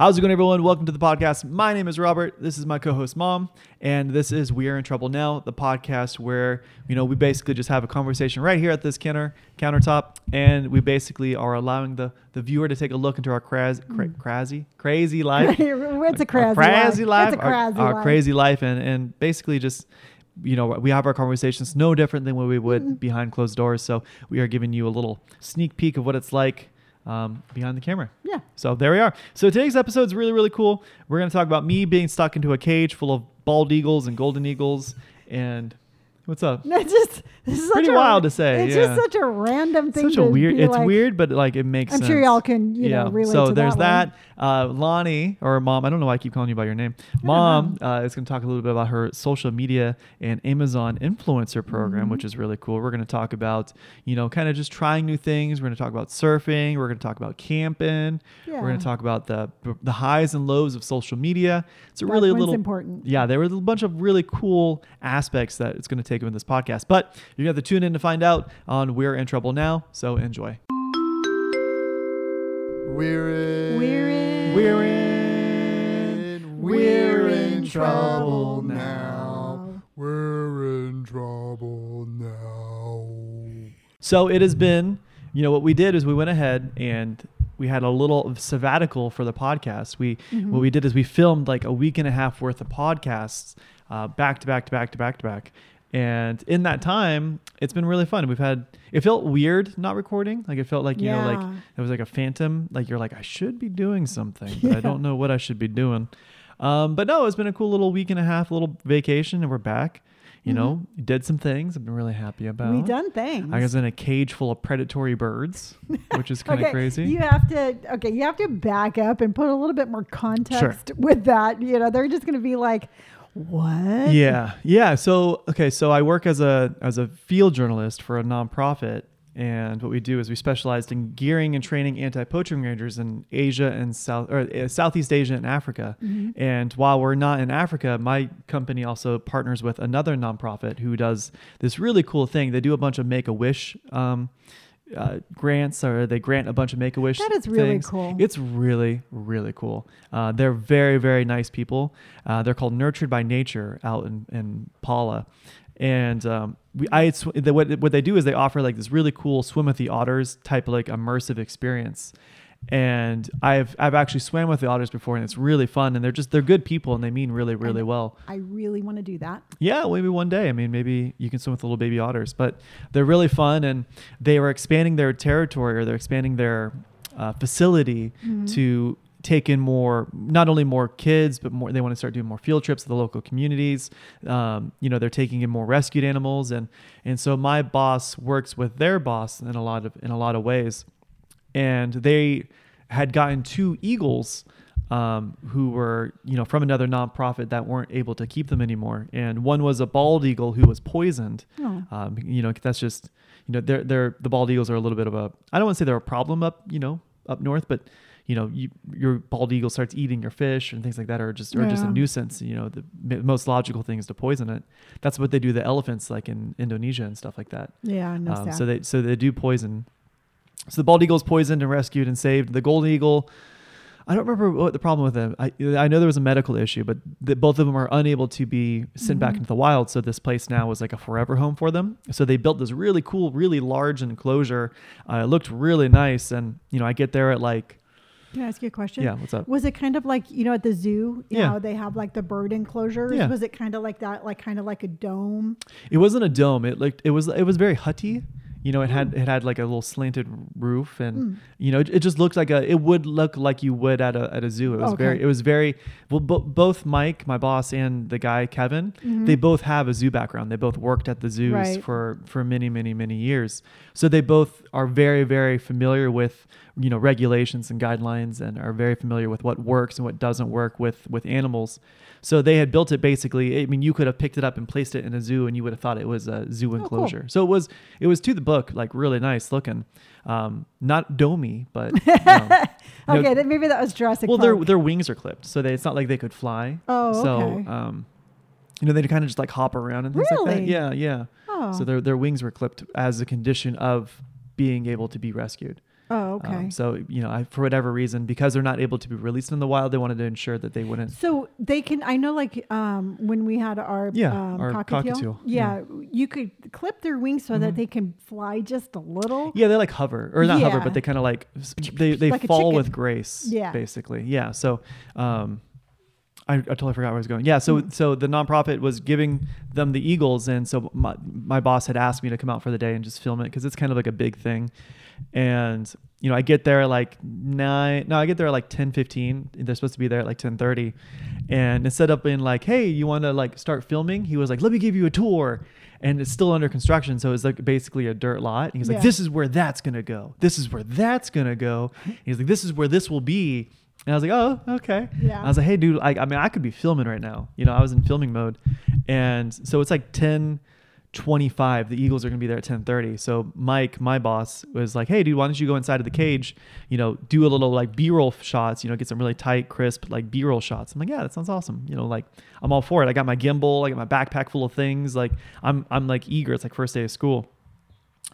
How's it going, everyone? Welcome to the podcast. My name is Robert. This is my co-host, Mom, and this is We Are in Trouble Now, the podcast where you know we basically just have a conversation right here at this counter countertop, and we basically are allowing the the viewer to take a look into our craz, cra- crazy crazy life. it's a Our crazy, crazy life, It's a our- crazy our, life. crazy life, and and basically just you know we have our conversations no different than what we would Mm-hmm. behind closed doors. So we are giving you a little sneak peek of what it's like um, behind the camera. Yeah. So there we are. So today's episode is really really cool. We're going to talk about me being stuck into a cage full of bald eagles and golden eagles, and what's up? It's just this is Pretty such a, wild to say, It's yeah. just such a random thing. Such a to weird. It's like- weird, but like it makes. I'm sense. sure y'all can, you know, relate So to there's that one. that. Uh, Lonnie or Mom. I don't know why I keep calling you by your name. Mom uh, is going to talk a little bit about her social media and Amazon influencer program, Mm-hmm. which is really cool. We're going to talk about you know kind of just trying new things. We're going to talk about surfing. We're going to talk about camping. We're going to talk about the the highs and lows of social media. It's a really one's little important. yeah, there were a bunch of really cool aspects that it's going to take in this podcast. But you're going to have to tune in to find out on We're in Trouble Now. So enjoy. We're in. We're in. We're in. We're in trouble now. We're in trouble now. So it has been, you know, what we did is we went ahead and we had a little sabbatical for the podcast. We Mm-hmm. what we did is we filmed like a week and a half worth of podcasts, uh, back to back to back to back to back. And in that time, it's been really fun. We've had it felt weird not recording. Like it felt like you know, like it was like a phantom. Like you're like I should be doing something, but I don't know what I should be doing. Um, but no, it's been a cool little week and a half, little vacation, and we're back. You know, did some things. I've been really happy about. Mm-hmm. We done things. I was in a cage full of predatory birds, which is kind of okay, crazy. You have to okay. You have to back up and put a little bit more context with that. You know, they're just going to be like, "What?" yeah, yeah. So okay, so I work as a as a field journalist for a nonprofit, and what we do is we specialized in gearing and training anti-poaching rangers in Asia and South or uh, Southeast Asia and Africa. Mm-hmm. And while we're not in Africa, my company also partners with another nonprofit who does this really cool thing. They do a bunch of Make a Wish. Um, uh, grants or they grant a bunch of make a wish. That is really cool. It's really really cool. Uh, they're very very nice people. Uh, they're called Nurtured by Nature out in in Paula, and um, we I the, what what they do is they offer like this really cool swim with the otters type of like immersive experience. And I've I've actually swam with the otters before, and it's really fun. And they're just they're good people, and they mean really really well. I really want to do that. Yeah, maybe one day. I mean, maybe you can swim with the little baby otters, but they're really fun, and they are expanding their territory or they're expanding their uh, facility to take in more, not only more kids, but more. They want to start doing more field trips to the local communities. Um, you know, they're taking in more rescued animals, and and so my boss works with their boss in a lot of in a lot of ways, and they had gotten two eagles um, who were you know from another nonprofit that weren't able to keep them anymore and one was a bald eagle who was poisoned Oh. um, you know that's just you know they're they're the bald eagles are a little bit of a i don't want to say they're a problem up you know up north but you know you, your bald eagle starts eating your fish and things like that are just are just a nuisance you know the m- most logical thing is to poison it that's what they do the elephants like in indonesia and stuff like that Yeah, no. um, so they so they do poison. So the bald eagle is poisoned and rescued and saved. The golden eagle, I don't remember what the problem with them. I I know there was a medical issue, but the, both of them are unable to be sent back Mhm. into the wild. So this place now was like a forever home for them. So they built this really cool, really large enclosure. Uh, it looked really nice, and you know I get there at like Can I ask you a question? yeah, what's up? Was it kind of like you know at the zoo? You Yeah. know, they have like the bird enclosures. Yeah. Was it kind of like that? Like kind of like a dome? It wasn't a dome. It looked it was it was very hutty. You know, it had it had like a little slanted roof, and Mm. you know, it, it just looked like a. It would look like you would at a at a zoo. It was Okay. very. It was very. Well, bo- both Mike, my boss, and the guy Kevin, Mhm. they both have a zoo background. They both worked at the zoos Right. for for many many many years. So they both are very very familiar with you know regulations and guidelines, and are very familiar with what works and what doesn't work with with animals. So they had built it basically. I mean, you could have picked it up and placed it in a zoo, and you would have thought it was a zoo cool. enclosure. So it was it was to the book, like really nice looking, um, not domey, but you know, you know, Okay, then maybe that was Jurassic well, their Park. their wings are clipped, so they, it's not like they could fly. Oh, so okay. um, you know, they kind of just like hop around and things like that. Yeah, yeah. oh. So their their wings were clipped as a condition of being able to be rescued. Oh, okay. Um, so you know, I, for whatever reason, because they're not able to be released in the wild, they wanted to ensure that they wouldn't. So they can. I know, like um, when we had our Yeah, um, our cockatiel, cockatiel, Yeah, you could clip their wings so that Mhm. they can fly just a little. Yeah, they like hover or not hover, but they kind of like they they Like fall with grace. Yeah. basically. Yeah. So, um, I, I totally forgot where I was going. Yeah. So Mm. so the nonprofit was giving them the eagles, and so my my boss had asked me to come out for the day and just film it because it's kind of like a big thing, and you know I get there like nine. No, I get there at like ten fifteen. They're supposed to be there at like ten thirty, and instead of being like, hey, you want to like start filming, he was like, let me give you a tour. And it's still under construction, so it's like basically a dirt lot. And he's like, Yeah. "This is where that's gonna go. This is where that's gonna go." He's like, "This is where this will be." And I was like, "Oh, okay." Yeah. I was like, "Hey, dude, I, I mean, I could be filming right now. You know, I was in filming mode, and so it's like ten 25 the eagles are going to be there at 10:30 so mike my boss was like hey dude why don't you go inside of the cage you know do a little like b-roll shots you know get some really tight crisp like b-roll shots. I'm like yeah that sounds awesome. You know like i'm all for it. I got my gimbal i got my backpack full of things. Like i'm i'm like eager. It's like first day of school.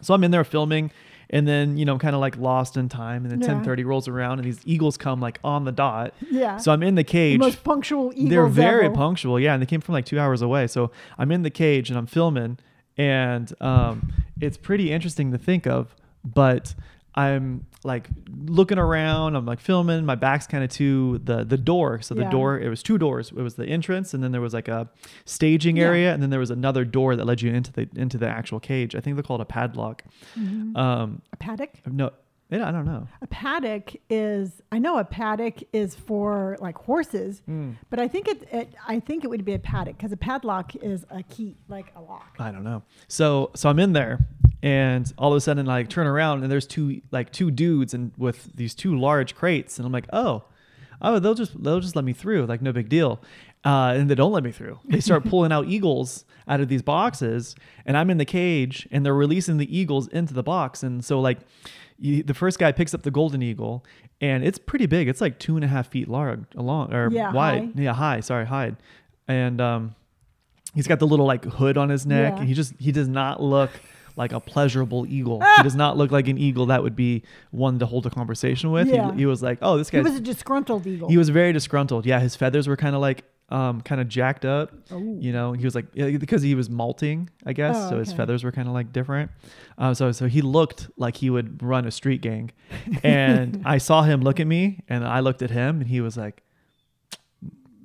So i'm in there filming and then you know kind of like lost in time and then Yeah. 10:30 rolls around and these eagles come like on the dot. Yeah. so i'm in the the cage. most punctual eagles they're very ever. punctual yeah and they came from like two hours away. So i'm in the cage and i'm filming and um, it's pretty interesting to think of but i'm like looking around i'm like filming my back's kind of to the the door so the Yeah. door it was two doors it was the entrance and then there was like a staging Yeah. area and then there was another door that led you into the into the actual cage i think they call it a padlock Mhm. um a paddock. no I don't know. A paddock is. I know a paddock is for like horses, hmm. but I think it. it I think it would be a paddock because a padlock is a key, like a lock. I don't know. So so I'm in there and all of a sudden I like turn around and there's two like two dudes and with these two large crates and I'm like, "Oh. Oh, they'll just they'll just let me through, like no big deal." Uh, and they don't let me through. They start pulling out eagles out of these boxes, and I'm in the cage, and they're releasing the eagles into the box. And so, like, you, the first guy picks up the golden eagle, and it's pretty big. It's like two and a half feet large, along or Yeah, wide. high. Yeah, high. Sorry, high. And um, he's got the little like hood on his neck, Yeah. and he just he does not look like a pleasurable eagle. he does not look like an eagle that would be one to hold a conversation with. Yeah. He, he was like, oh, this guy. He was a disgruntled eagle. he was very disgruntled. Yeah, his feathers were kind of like um kind of jacked up. Ooh. You know, he was like because he was malting, I guess. Oh, so his feathers were kind of like different. Uh, so so he looked like he would run a street gang, and I saw him look at me, and I looked at him, and he was like,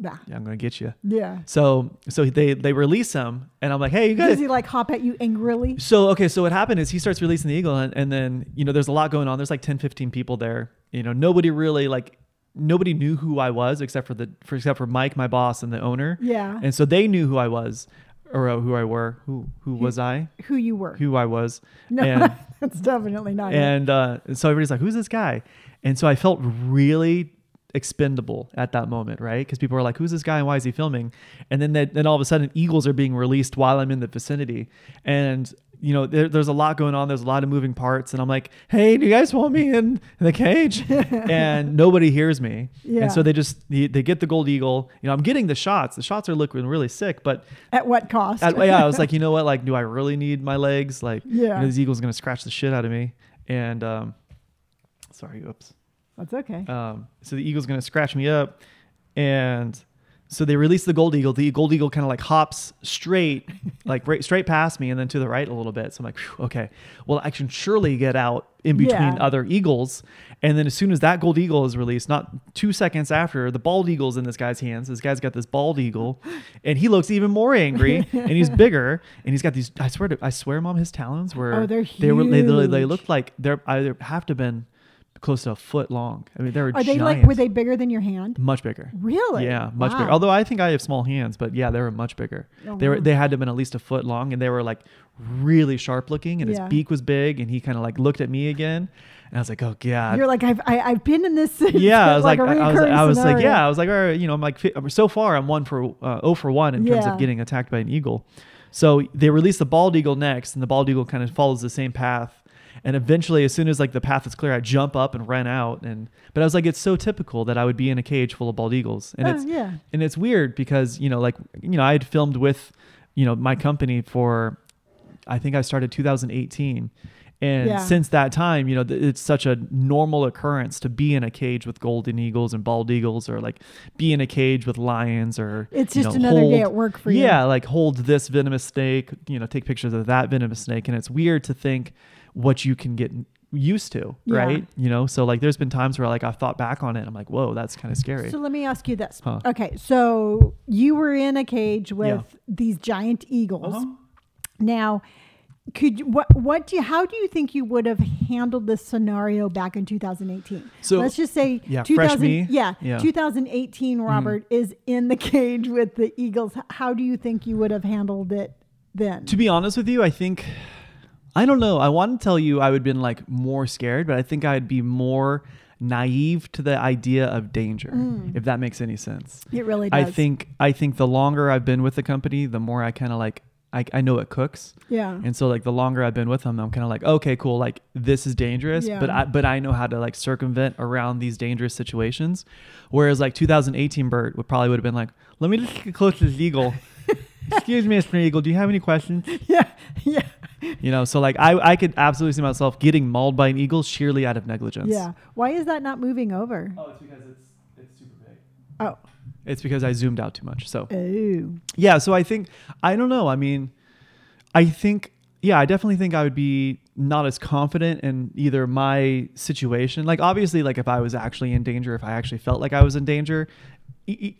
"Yeah, I'm gonna get you." Yeah. So so they they release him, and I'm like, "Hey, you guys." Does he like hop at you angrily? So okay, so what happened is he starts releasing the eagle, and, and then you know there's a lot going on. There's like 10, 15 people there. You know, nobody really like nobody knew who I was except for the for except for Mike, my boss, and the owner. Yeah. And so they knew who I was, or uh, who I were. Who who was I? Who you were? Who I was. no, And that's definitely not. and uh, so everybody's like, "Who's this guy?" And so I felt really expendable at that moment, right? Because people were like, "Who's this guy and why is he filming?" And then that, then all of a sudden, eagles are being released while I'm in the vicinity, and you know, there, there's a lot going on. There's a lot of moving parts, and I'm like, "Hey, do you guys want me in, in the cage?" and nobody hears me, Yeah. and so they just they, they get the gold eagle. You know, I'm getting the shots. The shots are looking really sick, but At what cost? I, yeah, I was like, you know what? Like, do I really need my legs? Like, you Yeah. know, this eagle's gonna scratch the shit out of me. And um, sorry, oops. that's okay. Um, so the eagle's gonna scratch me up, and so they release the gold eagle. The gold eagle kind of like hops straight, like right, straight past me, and then to the right a little bit. So I'm like, okay, well I can surely get out in between Yeah. other eagles. And then as soon as that gold eagle is released, not two seconds after, the bald eagle's in this guy's hands. This guy's got this bald eagle, and he looks even more angry, and he's bigger, and he's got these. I swear to, I swear, mom, his talons were. Oh, they're huge. They were. They, they, they looked like they're either have to have been close to a foot long. I mean, they were. Are they like? Were they bigger than your hand? Much bigger. Really? Yeah, much bigger. Although I think I have small hands, but yeah, they were much bigger. Oh, they were wow. they had to have been at least a foot long, and they were like really sharp looking, and Yeah. his beak was big, and he kind of like looked at me again, and I was like, oh god. You're like I've I, I've been in this. yeah, I was like, a I was, I was like, yeah, I was like, all right, you know, I'm like, so far I'm one for uh, oh for one in terms of getting attacked by an eagle. So they release the bald eagle next, and the bald eagle kind of follows the same path. And eventually, as soon as like the path is clear, I jump up and run out. And but I was like, it's so typical that I would be in a cage full of bald eagles, and Oh, it's yeah. and it's weird because you know like you know i had filmed with you know my company for i think i started 2018 And Yeah. since that time, you know, th- it's such a normal occurrence to be in a cage with golden eagles and bald eagles, or like be in a cage with lions, or It's just know, another day at work for you. Yeah, like hold this venomous snake, you know, take pictures of that venomous snake, and it's weird to think what you can get used to, Yeah. right? You know, so like there's been times where like I've thought back on it, I'm like, whoa, that's kind of scary. So let me ask you this. Huh. Okay, so you were in a cage with Yeah. these giant eagles. Uh-huh. Now, could you, what what do you, how do you think you would have handled this scenario back in 2018? So- let's just say Yeah, fresh me? yeah, Yeah. 2018 Robert is in the cage with the eagles. How do you think you would have handled it then? To be honest with you, I think I don't know. I want to tell you I would have been like more scared, but I think I'd be more naive to the idea of danger, mm. if that makes any sense. it really does. I think I think the longer I've been with the company, the more I kind of like I, I know it cooks. yeah. And so like the longer I've been with them, I'm kind of like, okay, cool. Like this is dangerous, Yeah. but I but I know how to like circumvent around these dangerous situations. Whereas like 2018 Bert would probably would have been like, let me just get close to this eagle. Excuse me, Mr. Eagle, do you have any questions? yeah. Yeah. You know, so like I I could absolutely see myself getting mauled by an eagle sheerly out of negligence. Yeah. Why is that not moving over? Oh, it's because it's it's super big. Oh. It's because I zoomed out too much. So Oh. yeah, so I think I don't know. I mean, I think yeah, I definitely think I would be not as confident in either my situation. Like obviously, like if I was actually in danger, if I actually felt like I was in danger,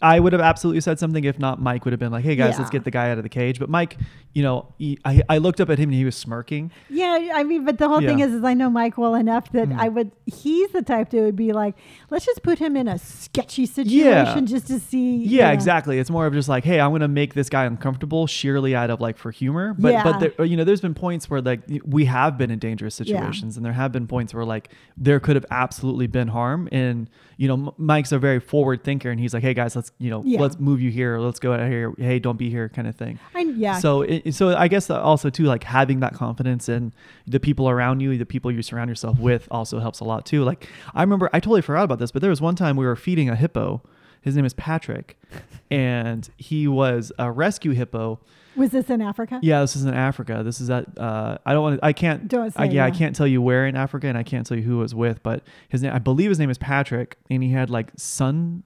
I would have absolutely said something. If not, Mike would have been like, "Hey guys, let's get the guy out of the cage." But Mike, you know, he, I I looked up at him and he was smirking. Yeah, I mean, but the whole thing is, is I know Mike well enough that Mm. I would. He's the type that would be like, let's just put him in a sketchy situation just to see. you Yeah, know. exactly. It's more of just like, hey, I'm gonna make this guy uncomfortable, sheerly out of like for humor. But Yeah. but there, you know, there's been points where like we have been in dangerous Yeah. situations, and there have been points where like there could have absolutely been harm. And you know, M- Mike's a very forward thinker, and he's like, hey guys, let's you know, Yeah. let's move you here, let's go out here. Hey, don't be here, kind of thing. I, yeah. So, it, so I guess also too, like having that confidence in the people around you, the people you surround yourself with, also helps a lot too. Like I remember, I totally forgot about this, but there was one time we were feeding a hippo. His name is Patrick, and he was a rescue hippo. was this in Africa? Yeah, this is in Africa. This is at uh, I don't want to. I can't. Don't I, say, yeah, I can't tell you where in Africa, and I can't tell you who it was with. But his name, I believe, his name is Patrick, and he had like sun.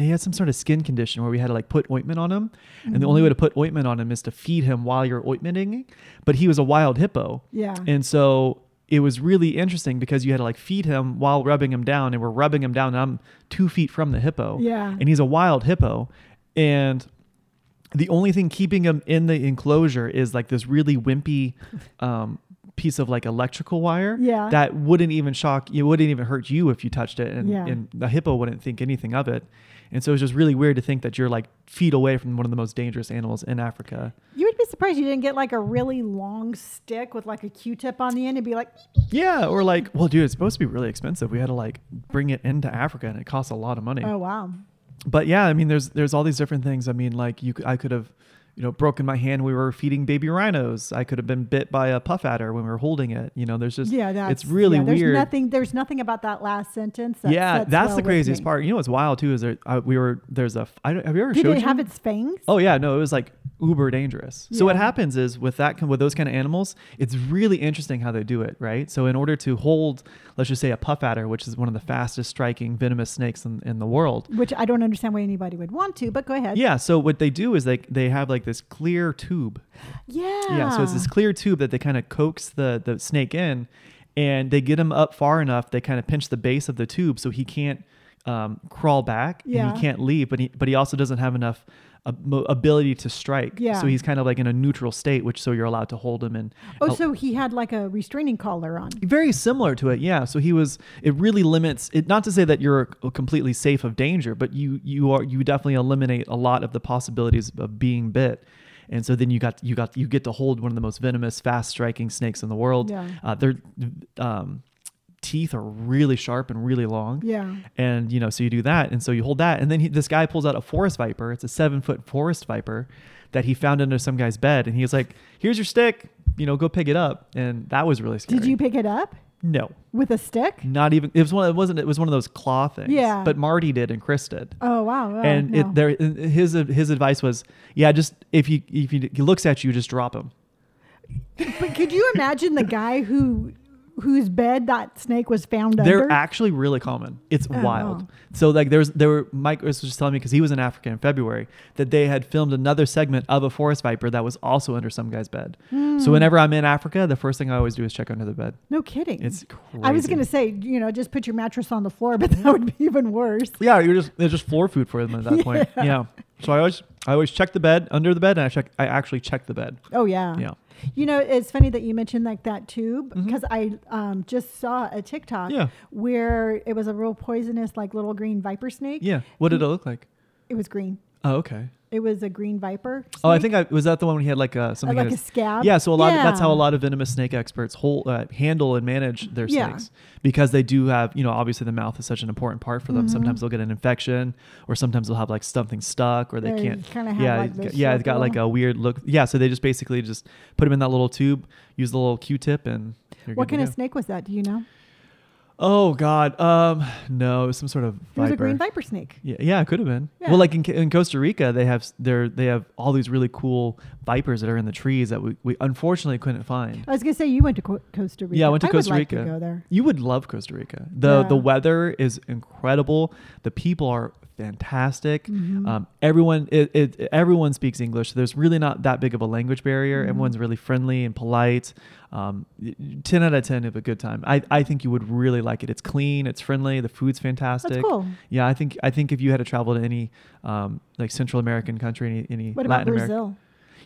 He had some sort of skin condition where we had to like put ointment on him, and the Mm-hmm. only way to put ointment on him is to feed him while you're ointmenting. But he was a wild hippo, Yeah. and so it was really interesting because you had to like feed him while rubbing him down, and we're rubbing him down. And I'm two feet from the hippo, Yeah. and he's a wild hippo, and the only thing keeping him in the enclosure is like this really wimpy um, piece of like electrical wire Yeah. that wouldn't even shock you wouldn't even hurt you if you touched it and, Yeah. and the hippo wouldn't think anything of it and so it's just really weird to think that you're like feet away from one of the most dangerous animals in africa you would be surprised you didn't get like a really long stick with like a Q-tip on the end and be like, yeah or like well dude it's supposed to be really expensive we had to like bring it into africa and it costs a lot of money oh wow. but yeah, I mean, there's there's all these different things. I mean, like you, I could have, you know, broken my hand. when We were feeding baby rhinos. I could have been bit by a puff adder when we were holding it. You know, there's just Yeah, that's it's really yeah, there's weird. Nothing. There's nothing about that last sentence. That yeah, that's well the craziest part. You know what's wild too is there uh, we were there's a I don't have you ever Did showed it you? have its fangs? Oh yeah, no, it was like uber dangerous. So what happens is with that with those kind of animals, it's really interesting how they do it, right? So in order to hold, let's just say a puff adder, which is one of the fastest striking venomous snakes in, in the world, Which I don't understand why anybody would want to, but go ahead. yeah. So what they do is they they have like this clear tube. Yeah. Yeah. So it's this clear tube that they kind of coax the the snake in, and they get him up far enough. They kind of pinch the base of the tube so he can't um, crawl back and Yeah. he can't leave. But he but he also doesn't have enough. Ability to strike, Yeah. so he's kind of like in a neutral state, which so you're allowed to hold him and Oh, so he had like a restraining collar on. very similar to it yeah so he was it really limits it not to say that you're completely safe of danger but you you are you definitely eliminate a lot of the possibilities of being bit and so then you got you got you get to hold one of the most venomous fast striking snakes in the world Yeah. uh, their um, teeth are really sharp and really long Yeah. and you know so you do that and so you hold that and then he, this guy pulls out a forest viper it's a seven foot forest viper that he found under some guy's bed and he was like here's your stick you know go pick it up and that was really scary Did you pick it up no with a stick? not even it was one it wasn't it was one of those claw things Yeah. but marty did and chris did Oh wow. Oh, and no. it there his his advice was yeah just if you if he, he looks at you just drop him But could you imagine the guy who whose bed that snake was found under They're under? actually really common. It's Oh, wild. So like there's there were Mike was just telling me because he was in Africa in February that they had filmed another segment of a forest viper that was also under some guy's bed. Hmm. So whenever I'm in Africa, the first thing I always do is check under the bed. no kidding. It's crazy. I was going to say, you know, just put your mattress on the floor, but that would be even worse. Yeah, you're just it's just floor food for them at that point. Yeah. Yeah. So I always I always check the bed under the bed and I check I actually check the bed. Oh yeah. Yeah. You know, it's funny that you mentioned like that tube because I um, just saw a TikTok Yeah. where it was a real poisonous like little green viper snake. Yeah. What did it look like? It was green. Oh, okay. It was a green viper. Oh, I think I was that the one when he had like uh, Uh, something like in a scab. Yeah, so a lot of, that's how a lot of venomous snake experts hold, uh, handle and manage their Yeah. snakes because they do have, you know, obviously the mouth is such an important part for them. Mhm. Sometimes they'll get an infection, or sometimes they'll have like something stuck, or they They can't. yeah, like, yeah, it's got like a weird look. Yeah, so they just basically just put them in that little tube, use the little Q-tip, and What kind of snake was that? Do you know? Oh God, um, no, it was some sort of It was a green viper snake. Yeah, yeah, it could have been. Yeah. Well, like in, in Costa Rica, they have they they have all these really cool vipers that are in the trees that we, we unfortunately couldn't find. I was gonna say you went to Co- Costa Rica. Yeah, I went to would Costa like to Rica. go there. You would love Costa Rica. the The weather is incredible. The people are fantastic. Mhm. Um, everyone it, it everyone speaks English. There's really not that big of a language barrier. Mhm. Everyone's really friendly and polite. Um, ten out of ten of a good time. I, I think you would really like it. It's clean. It's friendly. The food's fantastic. That's cool. Yeah, I think I think if you had to travel to any um, like Central American country, any, any What about Latin America, Brazil?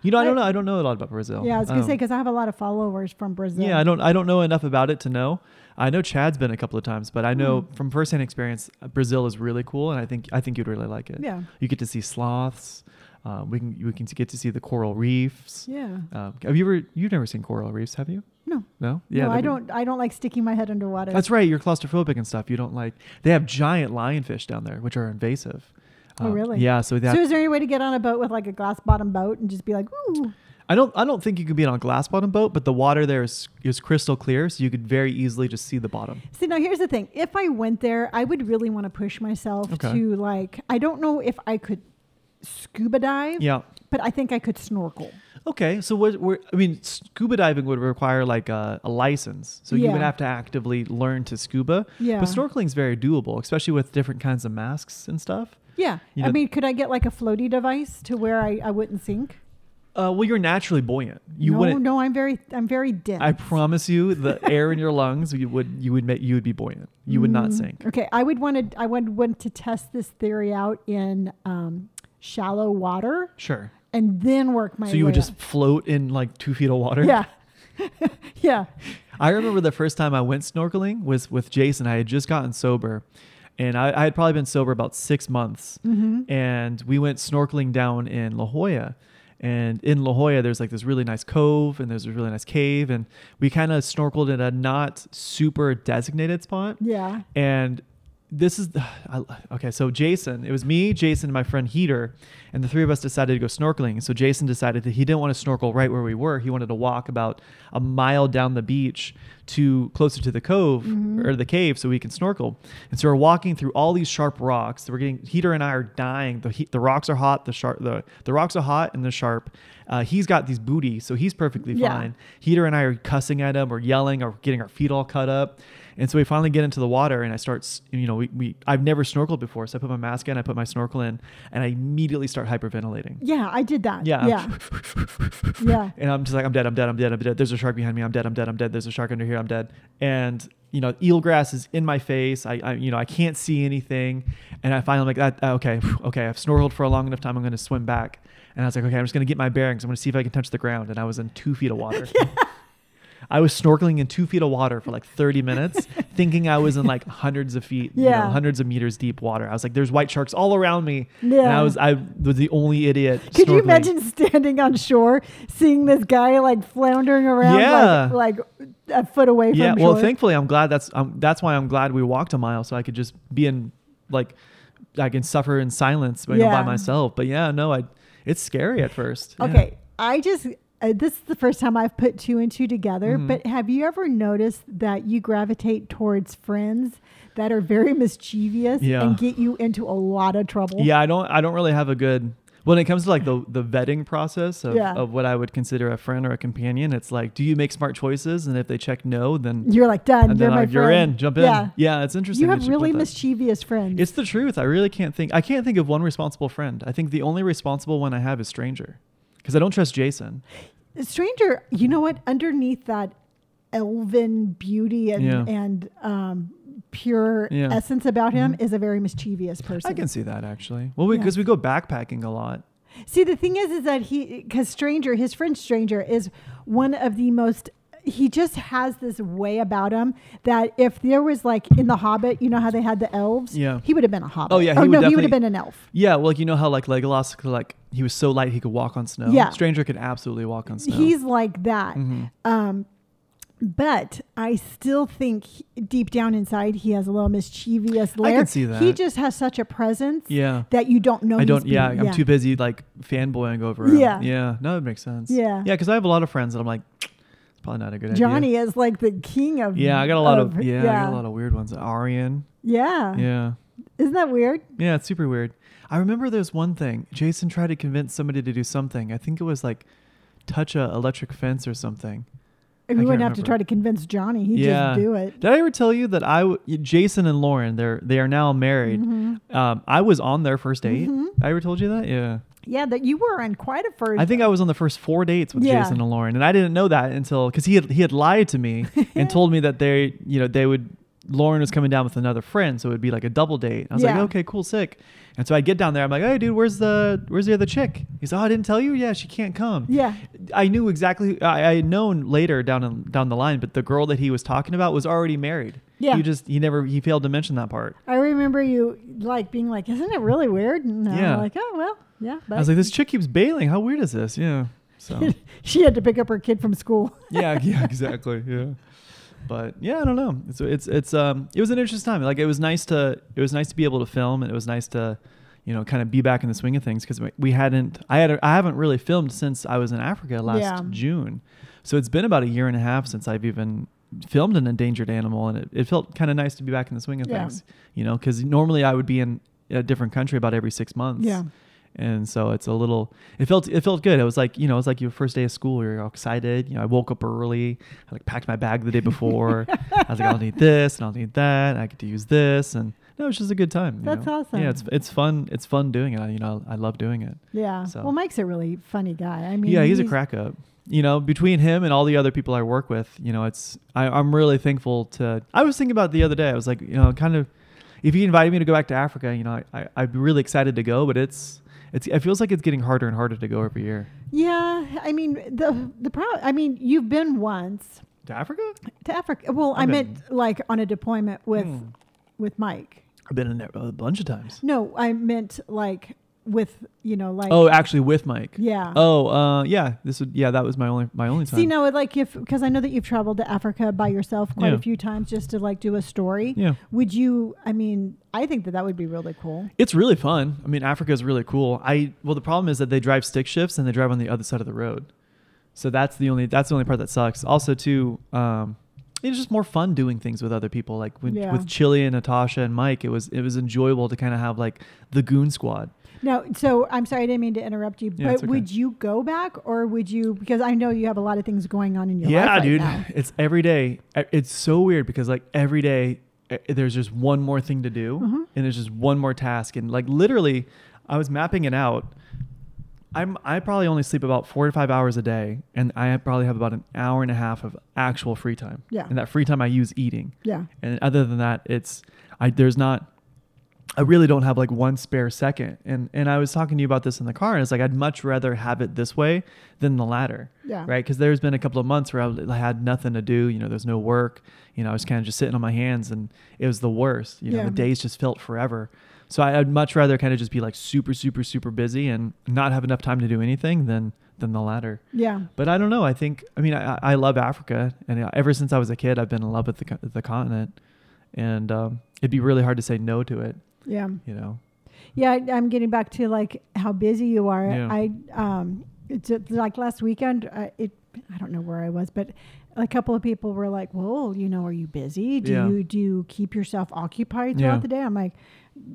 you know, I don't know. I don't know a lot about Brazil. Yeah, I was gonna say Um, because I have a lot of followers from Brazil. yeah, I don't I don't know enough about it to know. I know Chad's been a couple of times, but I know Hmm. from firsthand experience, Brazil is really cool, and I think I think you'd really like it. Yeah. you get to see sloths. Um, we can we can get to see the coral reefs. Yeah. Um, have you ever you've never seen coral reefs? Have you? No. No. no, I that'd be- don't. I don't like sticking my head underwater. That's right. You're claustrophobic and stuff. You don't like. They have giant lionfish down there, which are invasive. Oh, really? Yeah. So that so is there any way to get on a boat with like a glass bottom boat and just be like, ooh? I don't I don't think you could be on a glass bottom boat, but the water there is is crystal clear, so you could very easily just see the bottom. See, now here's the thing. If I went there, I would really want to push myself Okay. to like. I don't know if I could scuba dive. Yeah. But I think I could snorkel. Okay. So what we're I mean, scuba diving would require like a, a license, so you would have to actively learn to scuba. Yeah. But snorkeling is very doable, especially with different kinds of masks and stuff. Yeah. You I know- mean, could I get like a floaty device to where I, I wouldn't sink? Uh, well, you're naturally buoyant. You no, wouldn't. no, I'm very, I'm very dense. I promise you, the air in your lungs, you would you would make you would be buoyant. You would not Mm, sink. Okay, I would want to. I would want to test this theory out in um, shallow water Sure. and then work my. So you would just float in like two feet of water. Yeah, yeah. I remember the first time I went snorkeling was with Jason. I had just gotten sober, and I, I had probably been sober about six months. Mm-hmm. And we went snorkeling down in La Jolla. And in La Jolla, there's like this really nice cove and there's a really nice cave. And we kind of snorkeled in a not super designated spot. Yeah. And this is I, okay. So Jason, it was me, Jason, and my friend Heater, and the three of us decided to go snorkeling. So Jason decided that he didn't want to snorkel right where we were. He wanted to walk about a mile down the beach to closer to the cove or the cave so we can snorkel. And so we're walking through all these sharp rocks. We're getting Heater and I are dying. The heat, the rocks are hot. The sharp the the rocks are hot and they're sharp. Uh, he's got these booties, so he's perfectly Yeah. fine. Heater and I are cussing at him or yelling or getting our feet all cut up. And so we finally get into the water and I start, you know, we, we I've never snorkeled before. So I put my mask in, I put my snorkel in, and I immediately start hyperventilating. Yeah, I did that. Yeah. Yeah. yeah. And I'm just like, I'm dead, I'm dead, I'm dead, I'm dead. There's a shark behind me. I'm dead, I'm dead, I'm dead. There's a shark under here. I'm dead. And, you know, eelgrass is in my face. I, I you know, I can't see anything. And I finally like, that, uh, okay, okay, I've snorkeled for a long enough time. I'm going to swim back. And I was like, okay, I'm just going to get my bearings. I'm going to see if I can touch the ground. And I was in two feet of water. I was snorkeling in two feet of water for like 30 minutes, thinking I was in like hundreds of feet, you know, hundreds of meters deep water. I was like, there's white sharks all around me. And Yeah. I was, I was the only idiot. Could you imagine standing on shore, seeing this guy like floundering around, Yeah. like, like a foot away from yeah well thankfully i'm glad that's um, that's why i'm glad we walked a mile so i could just be in like i can suffer in silence you know, by myself but yeah no i it's scary at first Yeah. Okay, I just uh, this is the first time I've put two and two together. Mhm. But have you ever noticed that you gravitate towards friends that are very mischievous Yeah. and get you into a lot of trouble? yeah i don't i don't really have a good when it comes to like the the vetting process of, Yeah. of what I would consider a friend or a companion, it's like, do you make smart choices? And if they check no, then You're like done. and You're then my like, you're in, jump in. Yeah. Yeah, it's interesting. You have really that. mischievous friends. It's the truth. I really can't think. I can't think of one responsible friend. I think the only responsible one I have is Stranger, because I don't trust Jason. Stranger, you know what? Underneath that elven beauty and Yeah. and um, pure Yeah. essence about him Mhm. is a very mischievous person. I can see that actually. Well, Yeah. because we, go backpacking a lot. See, the thing is, is that he, because Stranger, his friend Stranger, is one of the most. He just has this way about him that if there was like in the Hobbit, you know how they had the elves. Yeah. He would have been a Hobbit. Oh, yeah, he Oh would no, he would have been an elf. Yeah, well, like you know how like Legolas, could, like he was so light he could walk on snow. Yeah. Stranger could absolutely walk on snow. He's like that. Mhm. Um, but I still think he- deep down inside he has a little mischievous layer. I can see that. He just has such a presence Yeah. that you don't know. I don't. Yeah, being- I'm too busy like fanboying over him. Yeah. Yeah. No, it makes sense. Yeah. Yeah, because I have a lot of friends that I'm like, probably not a good idea. Johnny is like the king of. Yeah, I got a lot of, yeah, I got a lot of weird ones. Arian. Yeah. Yeah. Isn't that weird? Yeah, it's super weird. I remember there's one thing. Jason tried to convince somebody to do something. I think it was like touch a electric fence or something. We wouldn't have to try to convince Johnny. He'd Yeah. just do it. Did I ever tell you that I, w- Jason and Lauren, they're they are now married. Mhm. Um, I was on their first date. Mhm. I ever told you that? Yeah. Yeah, that you were on quite a first. I think I was on the first four dates with Yeah. Jason and Lauren, and I didn't know that until because he had he had lied to me and told me that they you know they would Lauren was coming down with another friend, so it would be like a double date. I was like, okay, cool, sick. And so I get down there, I'm like, hey, dude, where's the where's the other chick? He's like, oh, I didn't tell you. Yeah, she can't come. Yeah. I knew exactly. I, I had known later down in, down the line, but the girl that he was talking about was already married. Yeah. He just he never he failed to mention that part. I remember you like being like, "Isn't it really weird?" And I'm Yeah. like, "Oh well, yeah." But I was like, this chick keeps bailing. How weird is this? Yeah. So. she had to pick up her kid from school. yeah, yeah, exactly. Yeah. But yeah, I don't know. It's it's it's um it was an interesting time. Like it was nice to it was nice to be able to film and it was nice to you know kind of be back in the swing of things because we hadn't I had I haven't really filmed since I was in Africa last Yeah. June. So it's been about a year and a half since I've even filmed an endangered animal and it, it felt kind of nice to be back in the swing of Yeah. things. You know, cuz normally I would be in a different country about every 6 months Yeah. and so it's a little it felt it felt good it was like you know it was like your first day of school you're all excited you know i woke up early i like packed my bag the day before i was like i'll need this and i'll need that and i get to use this and no it's just a good time you That's know? awesome. yeah it's it's fun it's fun doing it I, you know i love doing it Yeah. So- Well, Mike's a really funny guy. I mean, yeah he's a crack up you know between him and all the other people i work with you know it's I, i'm really thankful to i was thinking about the other day i was like you know kind of if he invited me to go back to africa you know I, I, i'd be really excited to go but it's it's it feels like it's getting harder and harder to go every year Yeah. I mean, the the problem. I mean, you've been once to africa to Africa. Well, I I've meant been- like on a deployment with Hmm. with Mike. i've been in there a bunch of times No, I meant like with you know like. oh actually with mike Yeah. oh uh yeah this would yeah that was my only my only time See now, like if because I know that you've traveled to Africa by yourself quite Yeah. a few times just to like do a story. yeah Would you? I mean, I think that that would be really cool. It's really fun. I mean, Africa is really cool. I well, the problem is that they drive stick shifts and they drive on the other side of the road. So that's the only that's the only part that sucks. Also, too, um, it's just more fun doing things with other people. Like when, Yeah. with Chili and Natasha and Mike, it was it was enjoyable to kind of have like the goon squad. No, so I'm sorry, I didn't mean to interrupt you, Yeah, but okay. would you go back or would you? Because I know you have a lot of things going on in your life yeah, right dude, now. it's every day. It's so weird because like every day there's just one more thing to do, Mhm. and there's just one more task, and like literally, I was mapping it out. I'm I probably only sleep about four to five hours a day, and I probably have about an hour and a half of actual free time. Yeah. and that free time I use eating, Yeah. and other than that, it's I there's not. I really don't have like one spare second, and and I was talking to you about this in the car, and it's like I'd much rather have it this way than the latter Yeah. right? Because there's been a couple of months where I I had nothing to do. You know, there's no work. You know, I was kind of just sitting on my hands, and it was the worst. You know, Yeah. the days just felt forever. So I, I'd much rather kind of just be like super, super, super busy and not have enough time to do anything than than the latter. Yeah. But I don't know. I think I mean I, I love Africa, and ever since I was a kid, I've been in love with the the continent, and um, it'd be really hard to say no to it. Yeah. You know. Yeah. I'm getting back to like how busy you are. Yeah. I, um, it's like last weekend. Uh, it I don't know where I was, but a couple of people were like, "Well, you know, are you busy? Do Yeah. you do you keep yourself occupied throughout Yeah. the day?" I'm like,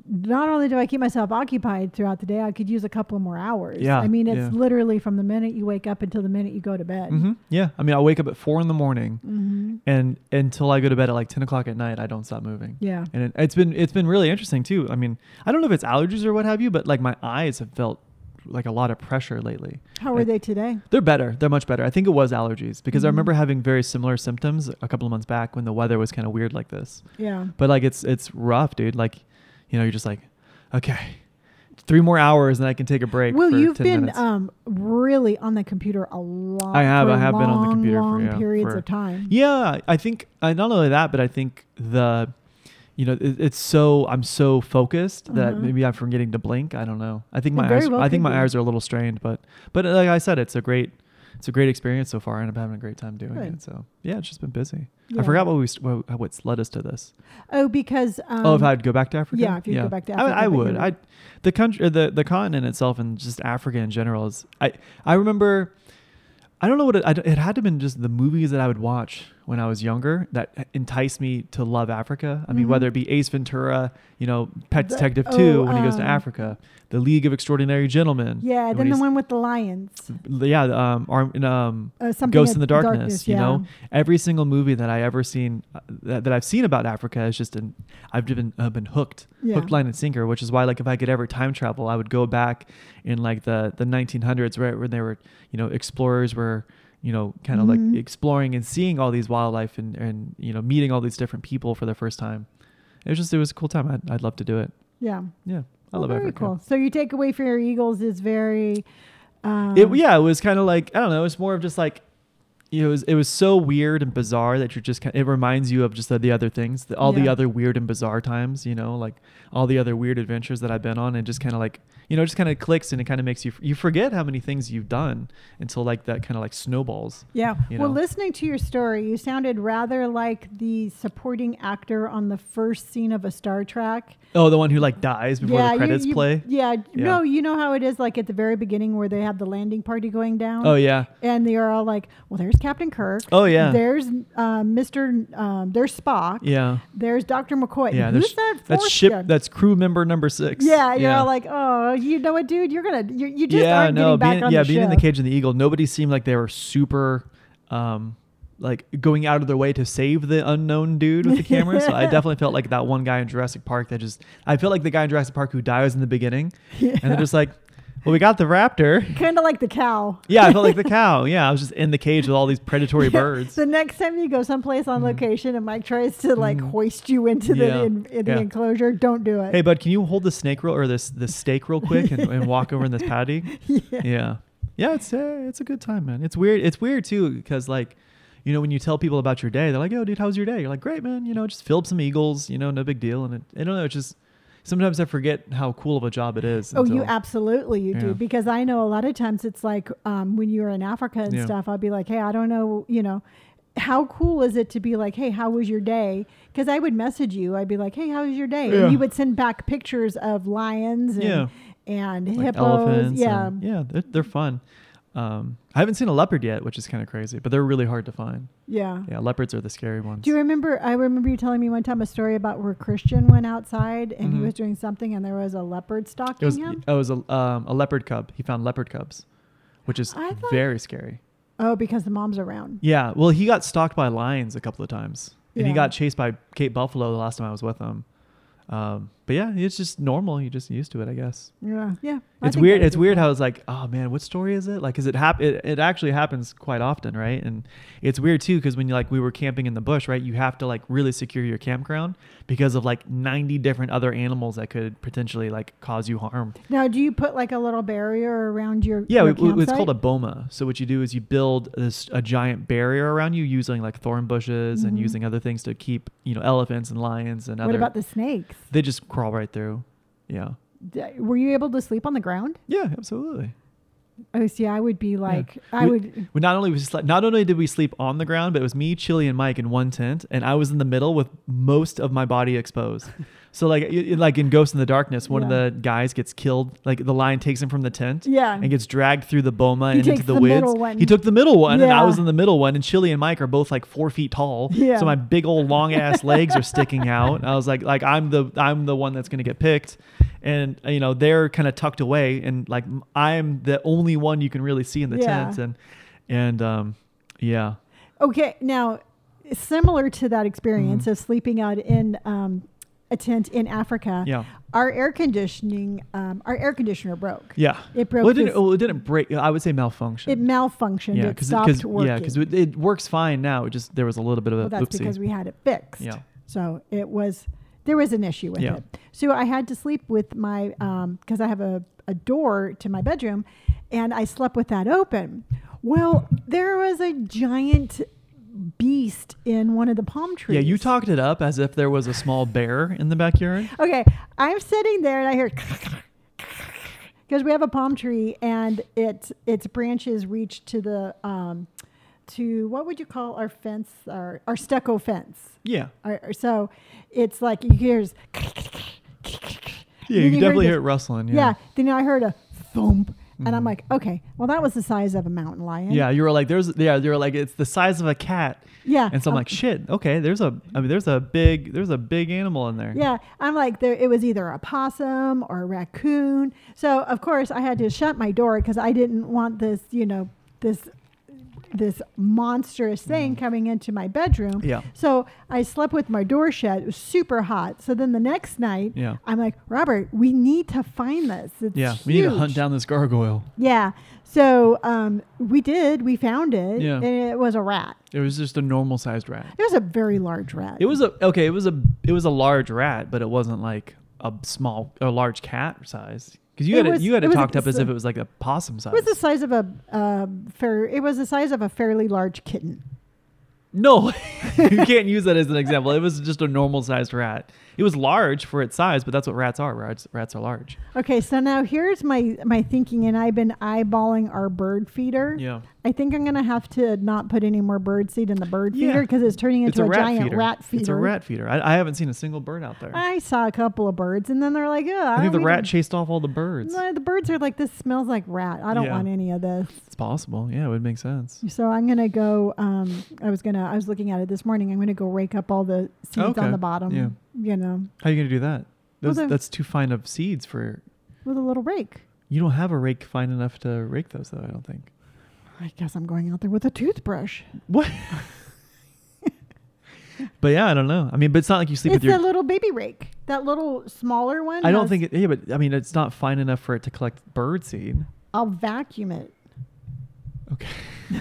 not only do I keep myself occupied throughout the day, I could use a couple more hours. Yeah, I mean, it's yeah. literally from the minute you wake up until the minute you go to bed. hmm Yeah. I mean, I'll wake up at four in the morning, hmm and until I go to bed at like ten o'clock at night, I don't stop moving. Yeah. And it, it's been it's been really interesting too. I mean, I don't know if it's allergies or what have you, but like my eyes have felt like a lot of pressure lately. How are I- they today? They're better. They're much better. I think it was allergies because I Mhm. remember having very similar symptoms a couple of months back when the weather was kind of weird like this. Yeah. But like it's it's rough, dude. Like, you know, you're just like, okay, three more hours and I can take a break. Well, for you've 10 been um really on the computer a lot. I have- for I have been on the long, computer for- long yeah, periods for- of time. Yeah, I think uh, not only that, but I think the, you know, it, it's so I'm so focused that Uh-huh. maybe I'm forgetting to blink. I don't know. I think my eyes. well I think my be. eyes are a little strained, but but like I said, it's a great. It's a great experience so far, and I'm having a great time doing Good. it. So yeah, it's just been busy. Yeah. I forgot what we st- what, what's led us to this. Oh, because um, oh, if I'd go back to Africa, yeah, if you'd go back to I- Africa, I, but would. I the country, the the continent itself, and just Africa in general is. I I remember. I don't know what it, I, it had to have been just the movies that I would watch when I was younger that enticed me to love Africa. I mean, Mhm. whether it be Ace Ventura, you know, Pet The- Detective oh, 2 when he goes to um, Africa, The League of Extraordinary Gentlemen. yeah, then the one with the lions, Yeah, um, arm, um, uh, Ghost in the Darkness, you yeah. know? every single movie that I ever seen uh, that, that I've seen about Africa is just an I've been uh, been hooked, Yeah. hook, line, and sinker. Which is why, like, if I could ever time travel, I would go back in like the the 1900s, right, when they were, you know, explorers were, you know, kind of Mhm. like exploring and seeing all these wildlife and and you know meeting all these different people for the first time. It was just it was a cool time. I'd, I'd love to do it. Yeah, Yeah, I Well, love very Africa. cool. So you take away for your Eagles is very. Um, It yeah, it was kind of like I don't know. It's more of just like it was, it was so weird and bizarre that you're just kind it reminds you of just the, the other things, the, all the other weird and bizarre times, you know, like all the other weird adventures that I've been on, and just kind of like you know, just kind of clicks and it kind of makes you you forget how many things you've done until like that kind of like snowballs. Yeah. you well, listening to your story, you sounded rather like the supporting actor on the first scene of a Star Trek. Oh, the one who like dies before the you- credits you- play. Yeah, Yeah. No, you know how it is like at the very beginning where they have the landing party going down. Oh yeah, And they are all like, well, there's Captain Kirk. Oh, yeah. There's uh, Mr. Um, there's Spock. yeah, There's Dr. McCoy. yeah. Who's that? That's ship. That's crew member number six. yeah, you're all like, oh, you know what, dude? You're gonna, you, you just yeah, aren't no, getting back being, on yeah, the being in the cage of the eagle, nobody seemed like they were super, um, like going out of their way to save the unknown dude with the camera. so I definitely felt like that one guy in Jurassic Park that just, I feel like the guy in Jurassic Park who dies in the beginning, and they're just like, well, we got the raptor. Kind of like the cow. Yeah, I felt like the cow. Yeah, I was just in the cage with all these predatory birds. The next time you go someplace on location and Mike tries to like Mhm. hoist you into Yeah. the in, in the enclosure, don't do it. Hey, bud, can you hold the snake real or this the steak real quick and, and walk over in this patty? yeah. yeah yeah it's uh, it's a good time man it's weird it's weird too because like you know when you tell people about your day they're like yo dude how's your day you're like great man you know just filled some eagles you know no big deal and it, i don't know it's just sometimes i forget how cool of a job it is Oh, you absolutely you Yeah. do because I know a lot of times it's like um, when you're in Africa and Yeah. stuff. I'll be like, hey, I don't know, you know, how cool is it to be like, hey, how was your day? Because I would message you. I'd be like, hey, how was your day? Yeah. And you would send back pictures of lions and Yeah. and like hippos. elephants yeah, and- yeah they're, they're fun um i haven't seen a leopard yet which is kind of crazy but they're really hard to find yeah. yeah leopards are the scary ones Do you remember? I remember you telling me one time a story about where Christian went outside and he Mhm. was doing something and there was a leopard stalking it was him. it was a, um, a leopard cub he found leopard cubs which is thought- very scary Oh, because the mom's around. Yeah, well, he got stalked by lions a couple of times, and he got chased by Cape Buffalo the last time I was with him. Um, but yeah, it's just normal. You're just used to it, I guess. Yeah, yeah. I It's weird. It's weird cool. how it's like, oh man, what story is it? Like, is it hap- it, it actually happens quite often, right? And it's weird too because when you like we were camping in the bush, right? You have to like really secure your campground because of like 90 different other animals that could potentially like cause you harm. Now, do you put like a little barrier around your? Yeah, your we, we- it's called a boma. So what you do is you build this a giant barrier around you using like thorn bushes and Mhm. using other things to keep you know elephants and lions and What other. What about the snakes? They just crawl right through. Yeah. D- Were you able to sleep on the ground? Yeah, absolutely. Oh, see, I would be like, I We- would. We not only was not only did we sleep on the ground, but it was me, Chili, and Mike in one tent, and I was in the middle with most of my body exposed. So like like in Ghost in the Darkness, one of the guys gets killed. Like the lion takes him from the tent. Yeah. And gets dragged through the boma He and into the, the woods. middle one. He took the middle one, and I was in the middle one. And Chili and Mike are both like four feet tall. Yeah. So my big old long ass legs are sticking out. I was like, like I'm the I'm the one that's gonna get picked, and you know they're kind of tucked away, and like I'm the only one you can really see in the Yeah. tent, and and um yeah Okay, now similar to that experience Mm-hmm. of sleeping out in um, a tent in Africa, yeah our air conditioning, um, our air conditioner broke. yeah. It broke. Well, it didn't. Well, it didn't break. I would say malfunction. it malfunctioned. yeah, it because working. yeah, because it, it works fine now. It just there was a little bit of a well, that's oopsie. because we had it fixed. Yeah. So it was there was an issue with Yeah. it. So I had to sleep with my because I have a, a door to my bedroom, and I slept with that open. Well, there was a giant beast in one of the palm trees. yeah, you talked it up as if there was a small bear in the backyard. Okay, I'm sitting there and I hear because we have a palm tree and it its branches reach to the um to what would you call our fence our our stucco fence. Yeah, Our, so it's like you hear yeah, Then you, definitely this- hear it rustling. yeah. Yeah, Then I heard a thump and I'm Mhm. like, okay, well that was the size of a mountain lion. yeah. You were like, there's yeah, you were like, it's the size of a cat, Yeah. and so I'm um, like, shit. Okay, there's a I mean, there's a big there's a big animal in there. Yeah, I'm like there. It was either a possum or a raccoon. So of course I had to shut my door because I didn't want this, you know, this this monstrous thing coming into my bedroom. Yeah. So I slept with my door shut. It was super hot. So then the next night, Yeah. I'm like, Robert, we need to find this. It's Yeah, we need to hunt down this gargoyle. Yeah. So um, we did. We found it. Yeah. And it was a rat. It was just a normal sized rat. It was a very large rat. It was a okay. It was a it was a large rat, but it wasn't like a small a large cat size. Because you It had it, you had it talked up as a- if it was like a possum size. It was the size of a um, fair. It was the size of a fairly large kitten. No, you can't use that as an example. It was just a normal sized rat. It was large for its size, but that's what rats are. Rats rats are large. Okay, so now here's my my thinking, and I've been eyeballing our bird feeder. Yeah. I think I'm gonna have to not put any more bird seed in the bird Yeah. feeder because it's turning It's into a, a, rat giant feeder. rat feeder. It's a rat feeder. I, I haven't seen a single bird out there. I saw a couple of birds, and then they're like, "Yeah, I think the rat chased off all the birds. No, the birds are like, "This smells like rat. I don't Yeah. want any of this." It's possible. Yeah, it would make sense. So I'm gonna go. Um, I was gonna. I was looking at it this morning. I'm gonna go rake up all the seeds Okay, on the bottom. yeah. You know, How are you gonna do that? Those, the- that's too fine of seeds for. with a little rake. You don't have a rake fine enough to rake those, though. I don't think. I guess I'm going out there with a toothbrush. What? but yeah, I don't know. I mean, but it's not like you sleep It's with your. that little baby rake. That little smaller one. I don't think it. Yeah, but I mean, it's not fine enough for it to collect bird seed. I'll vacuum it. Okay.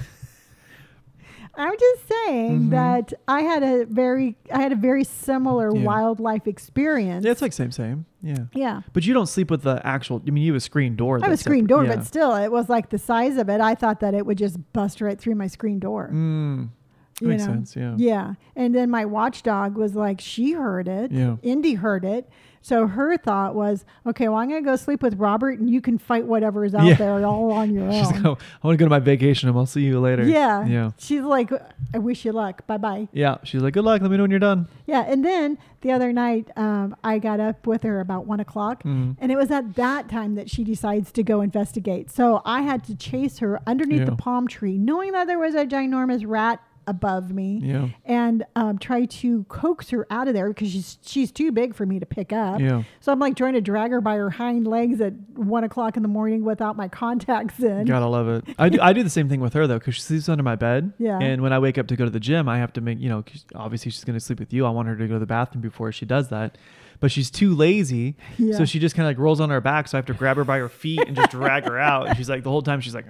I'm just saying Mhm. that I had a very, I had a very similar Yeah. wildlife experience. Yeah, it's like same, same. Yeah. yeah. But you don't sleep with the actual. I mean, you have a screen door. I have a screen door, yeah. but still, it was like the size of it. I thought that it would just bust right through my screen door. Mm, you makes know? sense. Yeah. Yeah. And then my watchdog was like, she heard it. Yeah. Indy heard it. So her thought was, okay, well, I'm going to go sleep with Robert and you can fight whatever is out Yeah. there all on your She's own. go. I want to go to my vacation. and I'll see you later. Yeah. Yeah. She's like, I wish you luck. Bye bye. Yeah. She's like, good luck. Let me know when you're done. Yeah. And then the other night, um, I got up with her about one o'clock. Mm. And it was at that time that she decides to go investigate. So I had to chase her underneath the palm tree, knowing that there was a ginormous rat above me. Yeah. And um, try to coax her out of there because she's she's too big for me to pick up. Yeah. So I'm like trying to drag her by her hind legs at one o'clock in the morning without my contacts in. Gotta love it. I do, I do the same thing with her though, because she sleeps under my bed. Yeah. And when I wake up to go to the gym, I have to make you know, 'cause obviously she's gonna sleep with you. I want her to go to the bathroom before she does that, but she's too lazy, Yeah. so she just kind of like rolls on her back. So I have to grab her by her feet and just drag her out. And she's like the whole time she's like,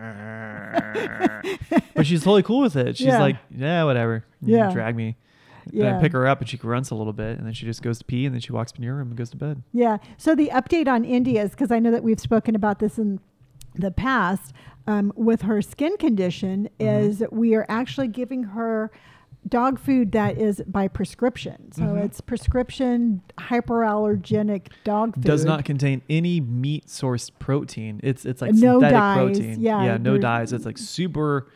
but she's totally cool with it. She's Yeah. like, yeah, whatever. You Yeah. Drag me. And Yeah. I pick her up and she grunts a little bit, and then she just goes to pee, and then she walks in your room and goes to bed. Yeah. So the update on India is because I know that we've spoken about this in the past um, with her skin condition Mm-hmm. is we are actually giving her dog food that is by prescription. So Mhm. it's prescription hyperallergenic dog food. Does not contain any meat sourced protein. It's it's like No synthetic dyes, protein. yeah, yeah, no dyes. It's like super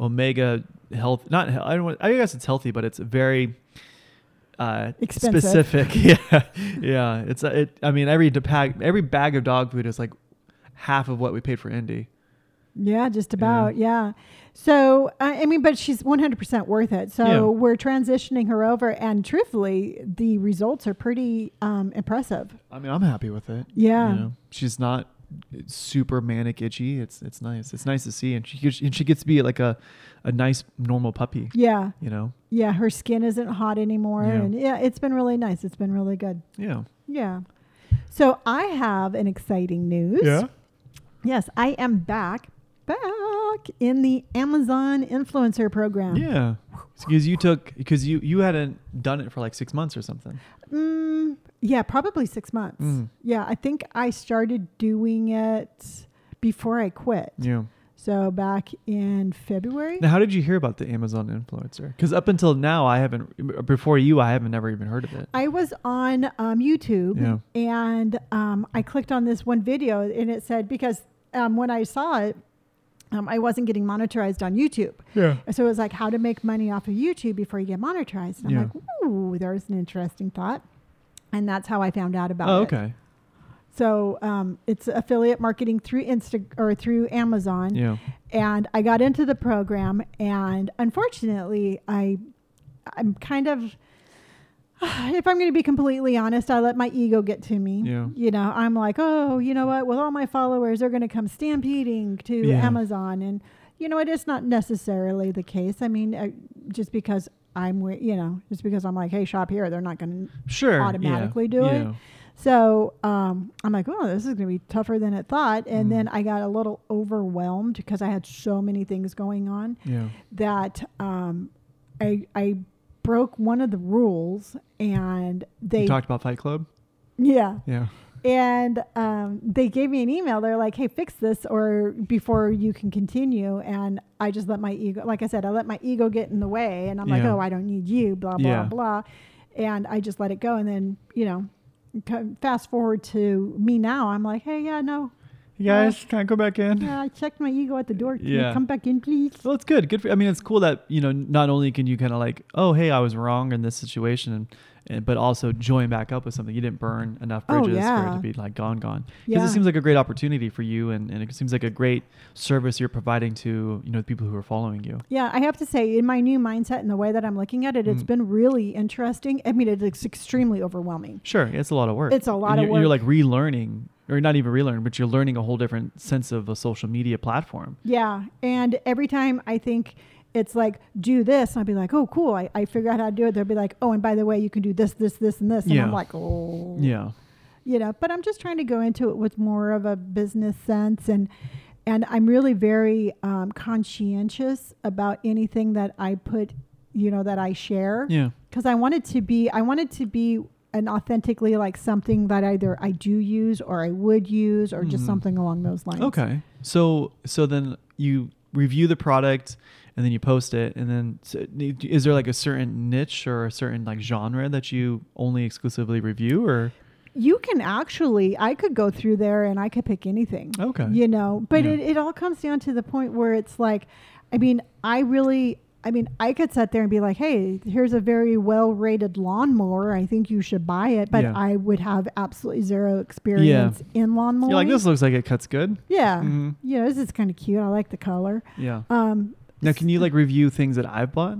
omega health. Not I don't. want- I guess it's healthy, but it's very. uh, Expensive. specific. yeah, yeah. It's it. I mean, every de- bag, every bag of dog food is like half of what we paid for Indy. Yeah, just about. Yeah. So, I I mean, but she's 100% worth it. So, Yeah. we're transitioning her over. And truthfully, the results are pretty um, impressive. I mean, I'm happy with it. Yeah. You know, she's not super manic itchy. It's it's nice. It's nice to see, and she gets, and she gets to be like a a nice normal puppy. Yeah. You know. Yeah. Her skin isn't hot anymore. Yeah. And yeah, it's been really nice. It's been really good. Yeah. Yeah. So, I have an exciting news. Yeah. Yes, I am back, back in the Amazon influencer program. Yeah. Because you took because you you hadn't done it for like six months or something. Mm, yeah, probably six months. Mm. Yeah, I think I started doing it before I quit. Yeah. So back in February. Now, how did you hear about the Amazon influencer? Because up until now, I haven't. Before you, I haven't never even heard of it. I was on um, YouTube Yeah. and um, I clicked on this one video and it said, because um, when I saw it, um, I wasn't getting monetized on YouTube. Yeah. So it was like how to make money off of YouTube before you get monetized. And I'm Yeah. like, ooh, there's an interesting thought. And that's how I found out about Oh, it. okay. So um, it's affiliate marketing through Insta or through Amazon. Yeah. and I got into the program and unfortunately I I'm kind of if I'm going to be completely honest, I let my ego get to me. Yeah. You know, I'm like, "Oh, you know what? With all my followers, they're going to come stampeding to Yeah. Amazon." And you know, it is not necessarily the case. I mean, uh, just because I'm, wi- you know, just because I'm like, "Hey, shop here," they're not going to Sure. yeah, automatically do it. so um, I'm like, oh, this is going to be tougher than it thought. And Mm. then I got a little overwhelmed because I had so many things going on Yeah. that um, I, I broke one of the rules and they, you talked about Fight Club. yeah. Yeah. And um, they gave me an email. They're like, hey, fix this or before you can continue. And I just let my ego, like I said, I let my ego get in the way. And I'm like, oh, I don't need you, blah, blah, Yeah. blah. And I just let it go. And then, you know, fast forward to me now. I'm like, hey, yeah, no. You guys, can I go back in? Yeah, I checked my ego at the door. Can you Yeah. come back in, please? Well, it's good. Good for. I mean, it's cool that you know. Not only can you kind of like, oh, hey, I was wrong in this situation, and, and but also join back up with something. You didn't burn enough Oh, bridges for it to be like gone, gone. Because Yeah. it seems like a great opportunity for you, and, and it seems like a great service you're providing to you know the people who are following you. Yeah, I have to say, in my new mindset and the way that I'm looking at it, it's Mm. been really interesting. I mean, it's extremely overwhelming. Sure, it's a lot of work. It's a lot And of you're, You're like relearning, or not even relearn, but you're learning a whole different sense of a social media platform. Yeah. And every time I think it's like, do this, and I'll be like, oh, cool. I, I figure out how to do it. They'll be like, oh, and by the way, you can do this, this, this, and this. And Yeah. I'm like, oh. Yeah. You know, but I'm just trying to go into it with more of a business sense. And, and I'm really very um, conscientious about anything that I put, you know, that I share. Yeah. because I wanted to be I wanted to be an authentically like something that either I do use or I would use or just Mhm. something along those lines. Okay. So so then you review the product and then you post it and then so is there like a certain niche or a certain like genre that you only exclusively review or You can actually I could go through there and I could pick anything. okay. You know, but Yeah. it, it all comes down to the point where it's like I mean, I really I mean, I could sit there and be like, "Hey, here's a very well-rated lawnmower. I think you should buy it." But Yeah. I would have absolutely zero experience in lawnmowers. You're like this looks like it cuts good. yeah, Mhm. you know, this is kind of cute. I like the color. Yeah. Um, Now can you like review things that I've bought?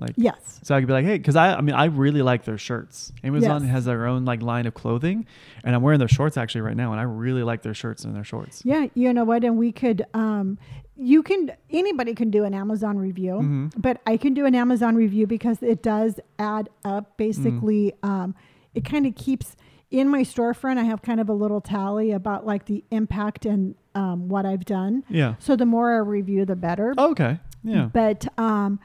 Like yes. So I could be like, hey, because I, I mean, I really like their shirts. Amazon Yes. has their own like line of clothing, and I'm wearing their shorts actually right now, and I really like their shirts and their shorts. Yeah, you know what? And we could, um, you can, anybody can do an Amazon review, Mhm. but I can do an Amazon review because it does add up. Basically, Mm. um, it kind of keeps in my storefront. I have kind of a little tally about like the impact and um, what I've done. Yeah. So the more I review, the better. Oh, okay. Yeah. But um,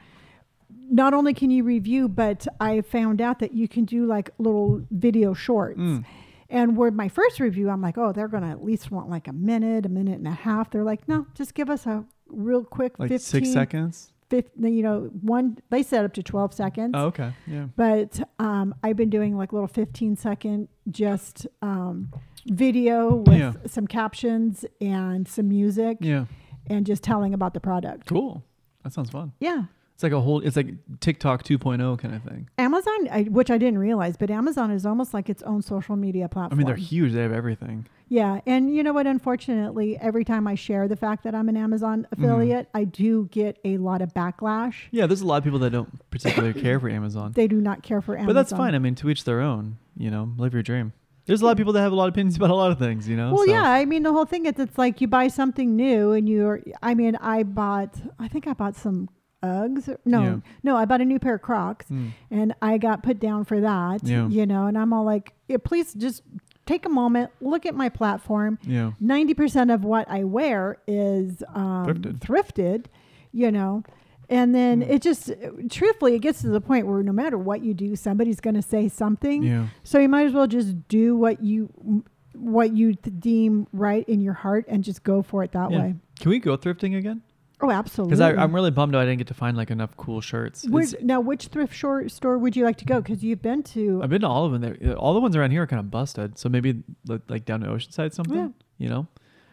not only can you review, but I found out that you can do like little video shorts. Mm. And where my first review, I'm like, oh, they're going to at least want like a minute, a minute and a half. They're like, no, just give us a real quick Like 15, six seconds. 15, you know, one, they set up to 12 seconds. Oh, okay. Yeah. But um, I've been doing like little 15 second just um, video with Yeah. some captions and some music Yeah. and just telling about the product. Cool. That sounds fun. Yeah. It's like a whole. It's like TikTok 2.0 kind of thing. Amazon, I, which I didn't realize, but Amazon is almost like its own social media platform. I mean, they're huge. They have everything. Yeah, and you know what? Unfortunately, every time I share the fact that I'm an Amazon Mm-hmm. affiliate, I do get a lot of backlash. Yeah, there's a lot of people that don't particularly care for Amazon. They do not care for Amazon. But that's fine. I mean, to each their own. You know, live your dream. There's a lot of people that have a lot of opinions about a lot of things. You know. Well, so- yeah. I mean, the whole thing is it's like you buy something new and you're, I mean, I bought, I think I bought some Uggs. No, Yeah. no, I bought a new pair of Crocs Mm. and I got put down for that, Yeah. you know, and I'm all like, yeah, please just take a moment, look at my platform. Yeah. 90% of what I wear is um, Thrifted. thrifted, you know. And then Mm. it just, truthfully, it gets to the point where no matter what you do, somebody's going to say something. Yeah. So you might as well just do what you what you th- deem right in your heart and just go for it that Yeah. way. Can we go thrifting again? Oh, absolutely. Because I'm really bummed I didn't get to find like enough cool shirts. Where- It's- now, which thrift shore, store would you like to go? Because you've been to. I've been to all of them. They're, all the ones around here are kind of busted. So maybe like down to Oceanside something, Yeah. you know,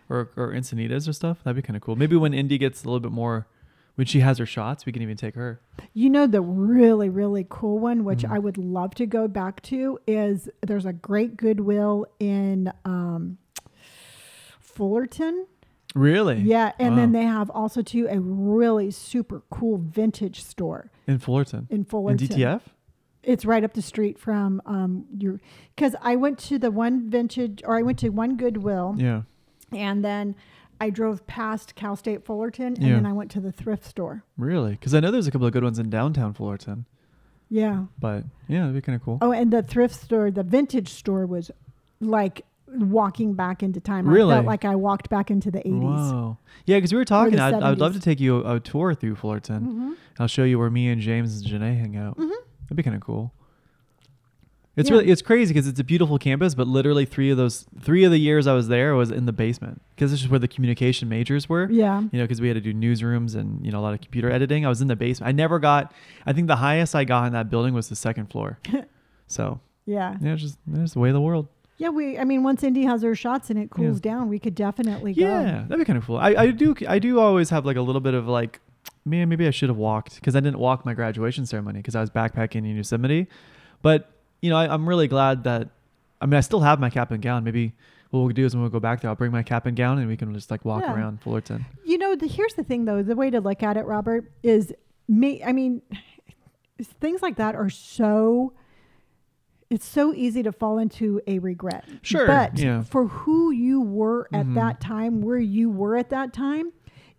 or or Encinitas or stuff. That'd be kind of cool. Maybe when Indy gets a little bit more, when she has her shots, we can even take her. You know, the really, really cool one, which Mhm. I would love to go back to, is there's a great Goodwill in um, Fullerton. Really? Yeah. And then they have also, too, a really super cool vintage store in Fullerton. in In Fullerton. DTF? It's right up the street from um, your. Because I went to the one vintage, or I went to one Goodwill, Yeah. and then I drove past Cal State Fullerton, and Yeah. then I went to the thrift store. Really? Because I know there's a couple of good ones in downtown Fullerton. Yeah. But yeah, it'd be kind of cool. Oh, and the thrift store, the vintage store was like walking back into time. I Really? felt like I walked back into the 80s. Wow. Yeah, because we were talking. I'd, I'd love to take you a, a tour through Fullerton. Mhm. I'll show you where me and James and Janae hang out. Mhm. That'd be kind of cool. It's Yeah. really it's crazy because it's a beautiful campus, but literally three of those three of the years I was there was in the basement because this is where the communication majors were. Yeah. You know, because we had to do newsrooms and you know a lot of computer editing. I was in the basement. I never got. I think the highest I got in that building was the second floor. so Yeah. yeah, it's just it's the way of the world. Yeah. We, I mean, once Indy has her shots and it cools down, we could definitely go. Yeah, that'd be kind of cool. I, I do I do always have like a little bit of like, man, maybe I should have walked because I didn't walk my graduation ceremony because I was backpacking in Yosemite. But you know, I, I'm really glad that. I mean, I still have my cap and gown. Maybe what we'll do is when we go back there, I'll bring my cap and gown and we can just like walk Yeah. around Fullerton. You know, the, here's the thing, though. The way to look at it, Robert, is me. I mean, things like that are so. It's so easy to fall into a regret. Sure, But yeah. for who you were at Mhm. that time, where you were at that time,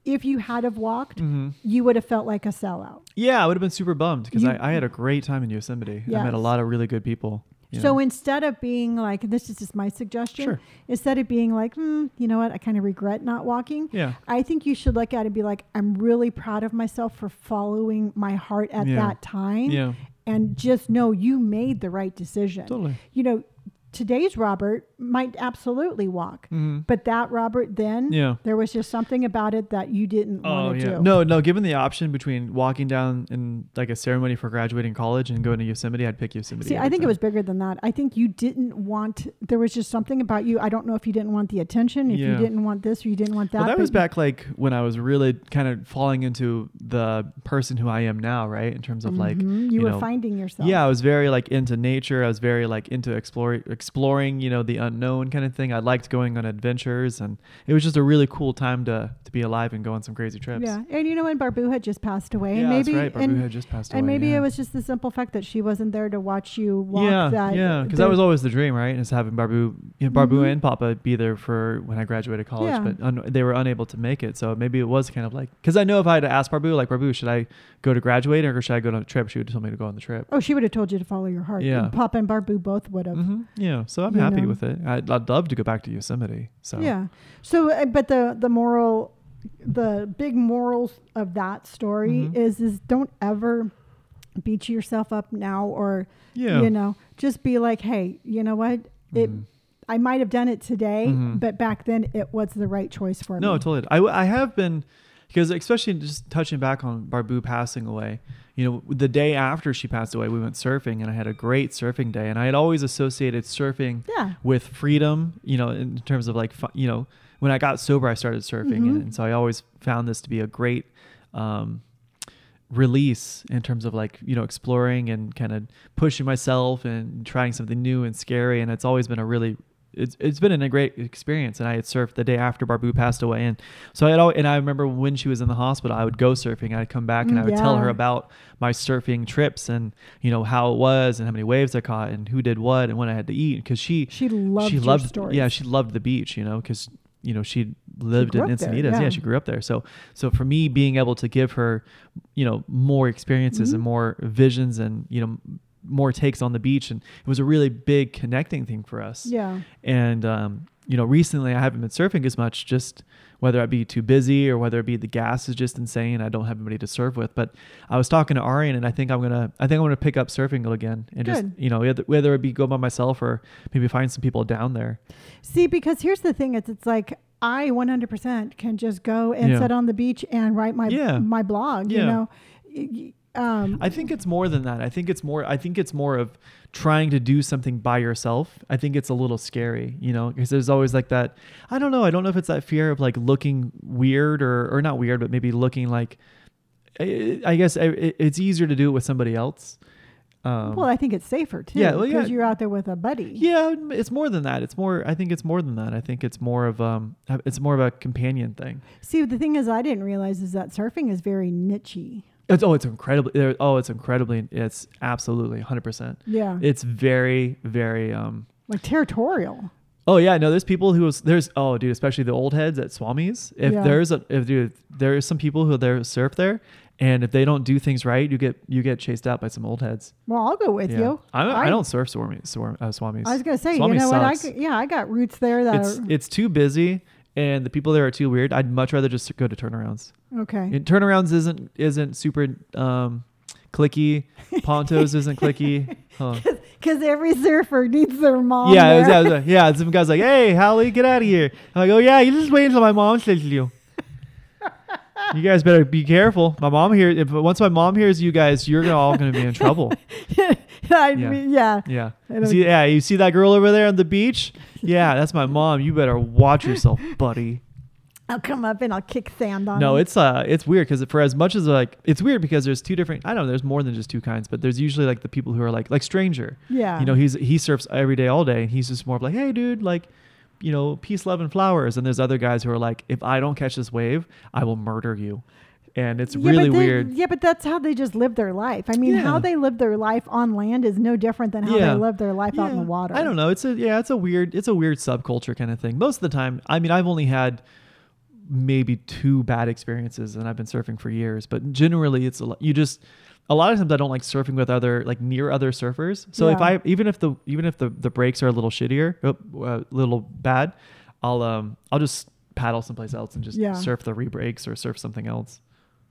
if you had have walked, Mm-hmm. you would have felt like a sellout. Yeah, I would have been super bummed because I, I had a great time in Yosemite. I met a lot of really good people. So know. instead of being like, this is just my suggestion, Sure. instead of being like, hmm, you know what, I kind of regret not walking. yeah, I think you should look at it and be like, I'm really proud of myself for following my heart at Yeah. that time. yeah, And just know you made the right decision. totally. You know, today's Robert might absolutely walk, Mm-hmm. but that Robert then, Yeah. there was just something about it that you didn't Oh want to yeah. do. No, no. Given the option between walking down in like a ceremony for graduating college and going to Yosemite, I'd pick Yosemite. See, I think it was bigger than that. I think you didn't want. There was just something about you. I don't know if you didn't want the attention, if you didn't want this, or you didn't want that. Well, that was back like when I was really kind of falling into the person who I am now, right? In terms of like, Mhm. you, you were know, finding yourself. yeah, I was very like into nature. I was very like into exploring, exploring, you know, the unknown kind of thing. I liked going on adventures, and it was just a really cool time to to be alive and go on some crazy trips. Yeah, and you know, when Barbu had just passed away, yeah, and maybe that's right. Barbu and, had just passed and maybe yeah. it was just the simple fact that she wasn't there to watch you walk. yeah, that, yeah, because that was always the dream, right? Is having Barbu, you know, Barbu Mhm. and Papa be there for when I graduated college, Yeah. but un- they were unable to make it. So maybe it was kind of like because I know if I had to ask Barbu, like Barbu, should I go to graduate or should I go on a trip? She would have told me to go on the trip. Oh, she would have told you to follow your heart. Yeah. And Papa and Barbu both would have. hmm Yeah, so I'm You happy know. with it. I'd, I'd love to go back to Yosemite. So Yeah. So, uh, but the the moral, the big morals of that story Mhm. is is don't ever beat yourself up now, or yeah, you know, just be like, hey, you know what, it. Mhm. I might have done it today, Mhm. but back then it was the right choice for No, me. No, totally. I, I have been because especially just touching back on Barbu passing away. You know, the day after she passed away, we went surfing, and I had a great surfing day. And I had always associated surfing Yeah. with freedom. You know, in terms of like, you know, when I got sober, I started surfing, Mhm. and, and so I always found this to be a great. Um, release in terms of like you know exploring and kind of pushing myself and trying something new and scary and it's always been a really it's, it's been a great experience and I had surfed the day after Barbu passed away and so I had and I remember when she was in the hospital I would go surfing I'd come back and I would tell her about my surfing trips and you know how it was and how many waves I caught and who did what and when I had to eat because she She loved she loved stories. yeah she loved the beach you know because you know she lived grew in up there, Encinitas yeah. yeah. she grew up there so so for me being able to give her you know more experiences Mm-hmm. and more visions and you know more takes on the beach and it was a really big connecting thing for us Yeah. and um, you know recently i haven't been surfing as much just whether i be too busy or whether it be the gas is just insane i don't have anybody to surf with but i was talking to arian and i think i'm gonna i think i'm gonna pick up surfing again and just you know whether, whether it be go by myself or maybe find some people down there See, because here's the thing: it's it's like I 100% can just go and Yeah. sit on the beach and write my Yeah. my blog. You know, um, I think it's more than that. I think it's more. I think it's more of trying to do something by yourself. I think it's a little scary, you know, because there's always like that. I don't know. I don't know if it's that fear of like looking weird or or not weird, but maybe looking like. I guess it's easier to do it with somebody else. Um, well, I think it's safer too. yeah, well, because yeah. you're out there with a buddy. yeah, it's more than that. It's more. I think it's more than that. I think it's more of um. It's more of a companion thing. See, the thing is, I didn't realize is that surfing is very nichey. It's oh, it's incredibly. Oh, it's incredibly. It's absolutely 100. percent Yeah, It's very very um. like territorial. Oh yeah, no. There's people who there's oh dude, especially the old heads at Swami's. If Yeah. there's a if dude, there's some people who there surf there, and if they don't do things right, you get you get chased out by some old heads. Well, I'll go with you. I don't, I, don't surf Swami, Swam, uh, Swami's. I was gonna say, you know what? I sucks. g- yeah, I got roots there that It's are it's too busy, and the people there are too weird. I'd much rather just go to turnarounds. okay. And turnarounds isn't isn't super um, clicky. Pontos isn't clicky. Huh. Because every surfer needs their mom. Yeah, there. yeah, yeah. Some guy's like, "Hey, Hallie, get out of here." I'm like, "Oh yeah, you just wait until my mom says to you." You guys better be careful. My mom here. If once my mom hears you guys, you're all going to be in trouble. I Yeah. mean, yeah. Yeah. See, yeah. You see that girl over there on the beach? Yeah, that's my mom. You better watch yourself, buddy. I'll come up and I'll kick sand on. No, them. it's uh, it's weird because for as much as like, it's weird because there's two different. I don't know. There's more than just two kinds, but there's usually like the people who are like, like stranger. yeah. You know, he's he surfs every day, all day, and he's just more of like, hey, dude, like, you know, peace, love, and flowers. And there's other guys who are like, if I don't catch this wave, I will murder you. And it's Yeah, really they- weird. Yeah, but that's how they just live their life. I mean, Yeah. how they live their life on land is no different than how Yeah. they live their life out in the water. I don't know. It's a yeah, it's a weird it's a weird subculture kind of thing. Most of the time, I mean, I've only had maybe two bad experiences and I've been surfing for years, but generally it's a lot you just a lot of times I don't like surfing with other like near other surfers. So if I even if the even if the the breaks are a little shittier, a uh, little bad, I'll um I'll just paddle someplace else and just Yeah. surf the re-breaks or surf something else.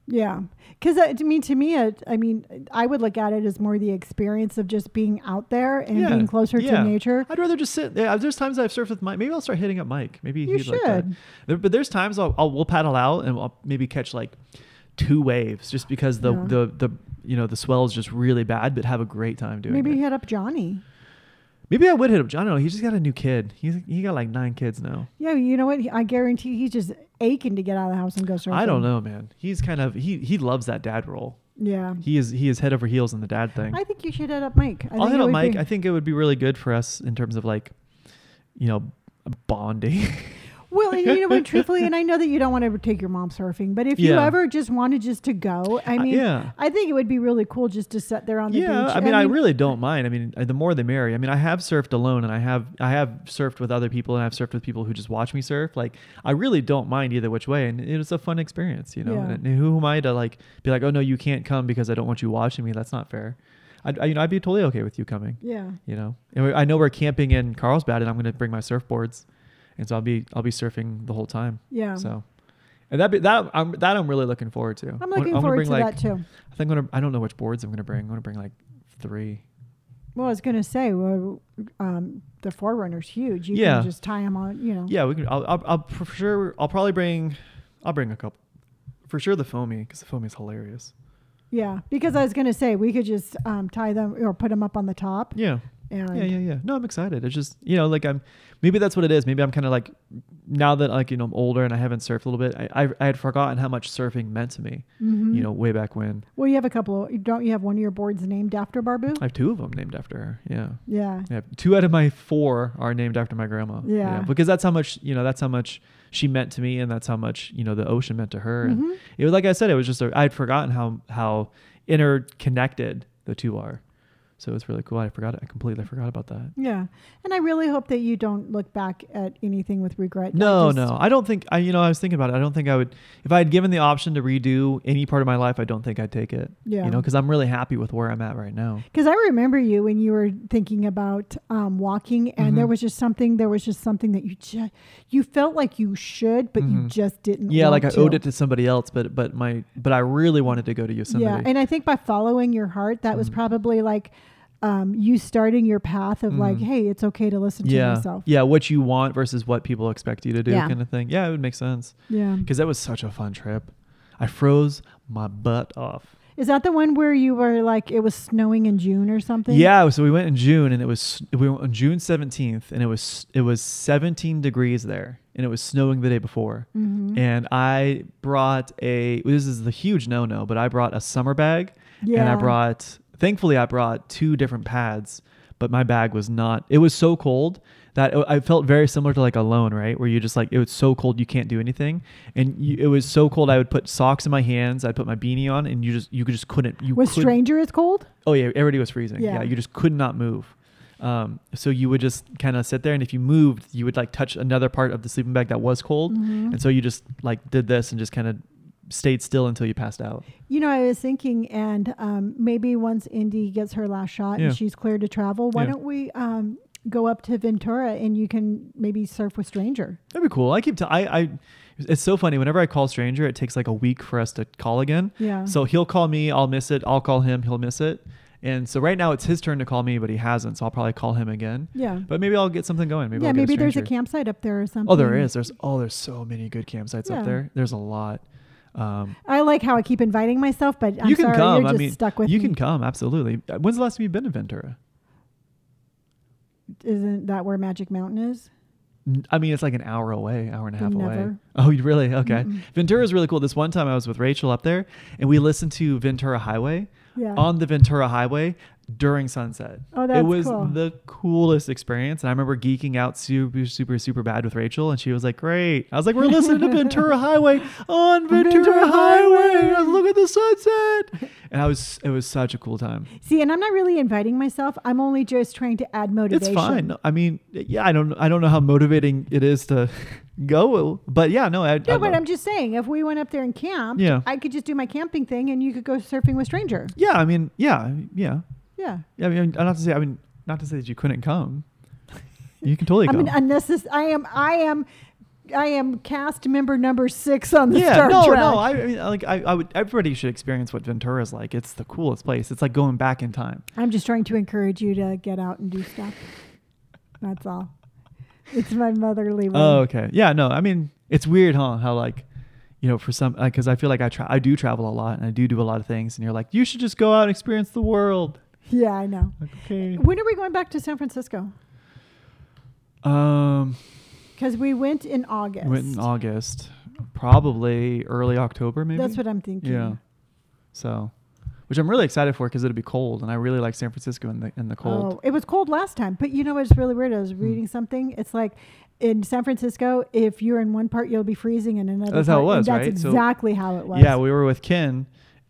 Yeah, because uh, to me, to me, it, I mean, I would look at it as more the experience of just being out there and Yeah. being closer Yeah. to nature. I'd rather just sit. Yeah, there's times I've surfed with Mike. Maybe I'll start hitting up Mike. Maybe You he'd like that. should. There, but there's times I'll, I'll we'll paddle out and I'll maybe catch like two waves just because the Yeah. the the you know the swell is just really bad, but have a great time doing it. Maybe it. hit up Johnny. Maybe I would hit up John. I don't know. He just got a new kid. He's he got like nine kids now. Yeah, you know what? I guarantee he's just aching to get out of the house and go surfing. I don't know, man. He's kind of he he loves that dad role. Yeah, He is he is head over heels in the dad thing. I think you should hit up Mike. I I'll think hit it up would Mike. be- I think it would be really good for us in terms of like, you know, bonding. Well, and you know what? Truthfully, and I know that you don't want to take your mom surfing, but if you ever just wanted just to go, I Uh, mean, yeah. I think it would be really cool just to sit there on the yeah, beach. I mean, I really don't mind. I mean, uh, the more the merrier. I mean, I have surfed alone, and I have I have surfed with other people, and I've surfed with people who just watch me surf. Like, I really don't mind either which way, and it's a fun experience, you know. Yeah. And, and who am I to like be like, oh no, you can't come because I don't want you watching me? That's not fair. I'd, I, you know, I'd be totally okay with you coming. Yeah. You know, and we- I know we're camping in Carlsbad, and I'm going to bring my surfboards, and so I'll be I'll be surfing the whole time. Yeah. So. And that be, that I'm that I'm really looking forward to. I'm looking gonna forward to like, that too. I think I'm gonna I don't know which boards I'm gonna bring. I'm gonna bring like three. Well, I was going to say, well, um, the 4Runner's huge. You Yeah. can just tie them on, you know. Yeah, we can. I'll, I'll, I'll for sure. I'll probably bring. I'll bring a couple. For sure, the foamy because the foamy is hilarious. Yeah, because I was going to say we could just um, tie them or put them up on the top, Yeah, And Yeah, yeah, yeah. No, I'm excited. It's just you know, like I'm maybe that's what it is. Maybe I'm kind of like now that like you know I'm older and I haven't surfed a little bit. I I, I had forgotten how much surfing meant to me. Mhm. You know, way back when. Well, you have a couple. Of, don't you have one of your boards named after Barbu? I have two of them named after her. Yeah. yeah. Yeah, two out of my four are named after my grandma. Yeah. because that's how much you know. That's how much she meant to me, and that's how much you know the ocean meant to her. And Mhm. it was like I said, it was just a, I'd forgotten how how interconnected the two are. So it's really cool. I forgot. I completely forgot about that. Yeah. And I really hope that you don't look back at anything with regret. No, no, I don't think I. You know, I was thinking about it. I don't think I would. If I had given the option to redo any part of my life, I don't think I'd take it. Yeah. You know, because I'm really happy with where I'm at right now. Because I remember you when you were thinking about um, walking, and there Mhm. was just something. There was just something that you just you felt like you should, but you Mhm. just didn't. Yeah, like I to. owed it to somebody else, but but my but I really wanted to go to Yosemite. Yeah, and I think by following your heart, that was Mhm. probably like um, you starting your path of like, Mhm. hey, it's okay to listen to yourself. yeah, what you want versus what people expect you to do, Yeah. kind of thing. Yeah, it would make sense Yeah. because that was such a fun trip. I froze my butt off. Is that the one where you were like it was snowing in June or something? Yeah, so we went in June, and it was we went on June seventeenth, and it was it was seventeen degrees there, and it was snowing the day before. hmm And I brought a this is the huge no no, but I brought a summer bag, yeah. and I brought thankfully I brought two different pads, but my bag was not. It was so cold that I felt very similar to like alone, right? Where you just like it was so cold you can't do anything, and you, it was so cold I would put socks in my hands, I'd put my beanie on, and you just you could just couldn't you was couldn't- Stranger is cold? Oh yeah, everybody was freezing. Yeah, Yeah. you just could not move. Um, so you would just kind of sit there, and if you moved, you would like touch another part of the sleeping bag that was cold, Mhm. and so you just like did this and just kind of stayed still until you passed out. You know, I was thinking, and um, maybe once Indy gets her last shot Yeah. and she's cleared to travel, why Yeah. don't we um, go up to Ventura and you can maybe surf with Stranger? That'd be cool. I keep t- I I. It's so funny. Whenever I call Stranger, it takes like a week for us to call again. Yeah. So he'll call me, I'll miss it. I'll call him, he'll miss it. And so right now it's his turn to call me, but he hasn't. So I'll probably call him again. yeah. But maybe I'll get something going. Maybe yeah, I'll get maybe there's a campsite up there or something. Oh, there is. There's oh, there's so many good campsites Yeah. up there. There's a lot. Um, I like how I keep inviting myself, but I'm you can sorry, come. you're I just mean, stuck with you me. can come. Absolutely. Uh, When's the last time you've been to Ventura? Isn't that where Magic Mountain is? I mean, it's like an hour away, hour and a half away. Oh, you really? Okay. Mm-mm. Ventura is really cool. This one time I was with Rachel up there, and we listened to Ventura Highway Yeah. on the Ventura Highway during sunset. Oh, that's it was cool. the coolest experience. And I remember geeking out super, super, super bad with Rachel, and she was like, "Great!" I was like, "We're listening to Ventura Highway on Ventura, Ventura Highway. Highway. Look at the sunset!" And I was, it was such a cool time. See, and I'm not really inviting myself. I'm only just trying to add motivation. It's fine. I mean, yeah, I don't, I don't know how motivating it is to go, but yeah, no, I, No, I but I'm just saying, if we went up there and camped, Yeah. I could just do my camping thing, and you could go surfing with Stranger. yeah, I mean, yeah, yeah, Yeah. yeah. I mean, not to say, I mean, not to say that you couldn't come. You can totally I come. mean, unnecessary. I am. I am. I am cast member number six on the yeah, Star no, Trek. no. I, I mean, like, I, I would. Everybody should experience what Ventura is like. It's the coolest place. It's like going back in time. I'm just trying to encourage you to get out and do stuff. That's all. It's my motherly way. Oh, okay. Yeah, no. I mean, it's weird, huh? How like, you know, for some, because I feel like I try, I do travel a lot, and I do do a lot of things, and you're like, you should just go out and experience the world. Yeah, I know. Like, okay. When are we going back to San Francisco? Um, Because we went in August. went in August, probably early October, maybe. That's what I'm thinking. Yeah. So, which I'm really excited for because it'll be cold, and I really like San Francisco in the in the cold. Oh, it was cold last time, but you know what's really weird? I was Hmm. reading something. It's like in San Francisco, if you're in one part, you'll be freezing in another. That's how it part, and was, That's right? So- exactly how it was. Yeah, we were with Ken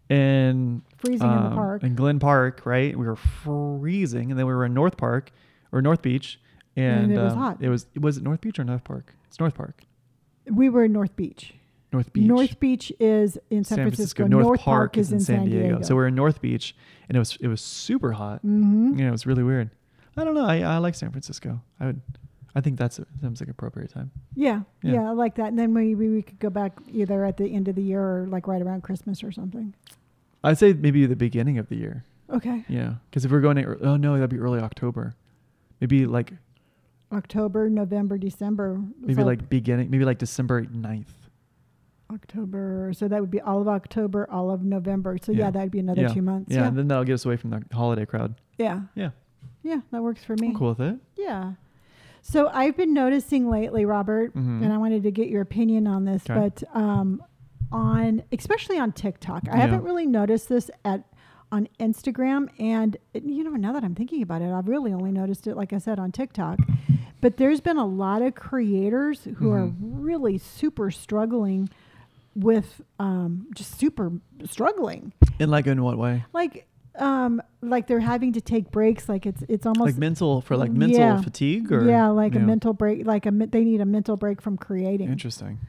in freezing in the um, park. in Glen Park, right? We were freezing, and then we were in North Park or North Beach, and, And it was um, hot. It was was it North Beach or North Park? It's North Park. we were in North Beach. North Beach. North Beach is in San, Francisco. North, Park, is in San Diego. So we're in North Beach, and it was it was super hot. hmm Yeah, it was really weird. I don't know. I, I like San Francisco. I would. I think that's seems like appropriate time. yeah, Yeah. yeah, I like that. And then maybe we could go back either at the end of the year or like right around Christmas or something. I'd say maybe the beginning of the year. Okay, Yeah, because if we're going to, oh no, that'd be early October. Maybe like October, November, December. maybe So like beginning, maybe like December 9th. October. So that would be all of October, all of November. So yeah, Yeah. that'd be another Yeah. two months. Yeah, Yeah, and then that'll get us away from the holiday crowd. yeah. Yeah. Yeah, that works for me. I'm cool with it. Yeah. So I've been noticing lately, Robert, Mhm. and I wanted to get your opinion on this, Okay. but um, on especially on TikTok, I Yeah. haven't really noticed this at on Instagram, and it- you know now that I'm thinking about it, I've really only noticed it, like I said, on TikTok. But there's been a lot of creators who are Mhm. really super struggling with um, just super struggling, In like in what way? like um, like they're having to take breaks, like it's it's almost Like mental for like mental Yeah. fatigue or yeah, like a Yeah. mental break, like a they need a mental break from creating. Interesting.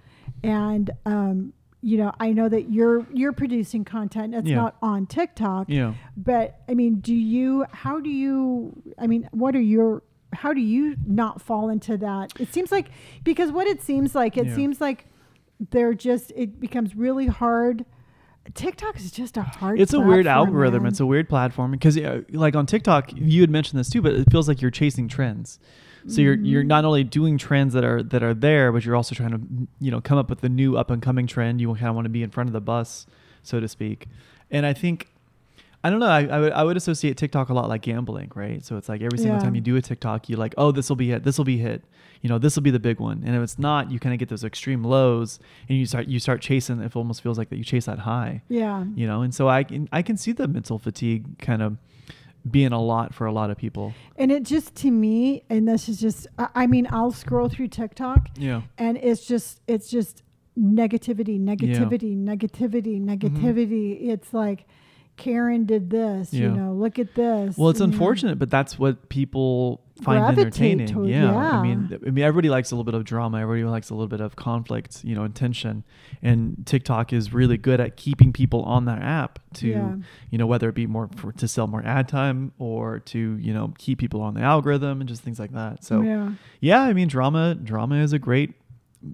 And um, you know, I know that you're you're producing content that's Yeah. not on TikTok, Yeah. but I mean, do you? How do you? I mean, what are your? How do you not fall into that? It seems like because what it seems like, it Yeah. seems like they're just. It becomes really hard. TikTok is just a hard. It's a weird algorithm. man. It's a weird platform because, uh, like on TikTok, you had mentioned this too, but it feels like you're chasing trends. So you're you're Mhm. not only doing trends that are that are there, but you're also trying to you know come up with the new up and coming trend. You kind of want to be in front of the bus, so to speak. And I think I don't know. I, I would I would associate TikTok a lot like gambling, right? So it's like every single Yeah. time you do a TikTok, you like, oh, this will be hit. This will be hit. You know, this will be the big one. And if it's not, you kind of get those extreme lows, and you start you start chasing. It almost feels like that you chase that high Yeah. you know and so i can i can see the mental fatigue kind of being a lot for a lot of people And it just to me, and this is just, I, I mean, I'll scroll through TikTok yeah and it's just, it's just negativity, negativity, negativity, Mm-hmm. negativity. It's like Karen did this, you know, look at this. well it's you know. unfortunate but that's what people find entertaining toward- yeah. yeah. i mean i mean everybody likes a little bit of drama everybody likes a little bit of conflict you know and tension and tiktok is really good at keeping people on that app to Yeah. you know whether it be more for, to sell more ad time or to you know keep people on the algorithm and just things like that so yeah. yeah i mean drama drama is a great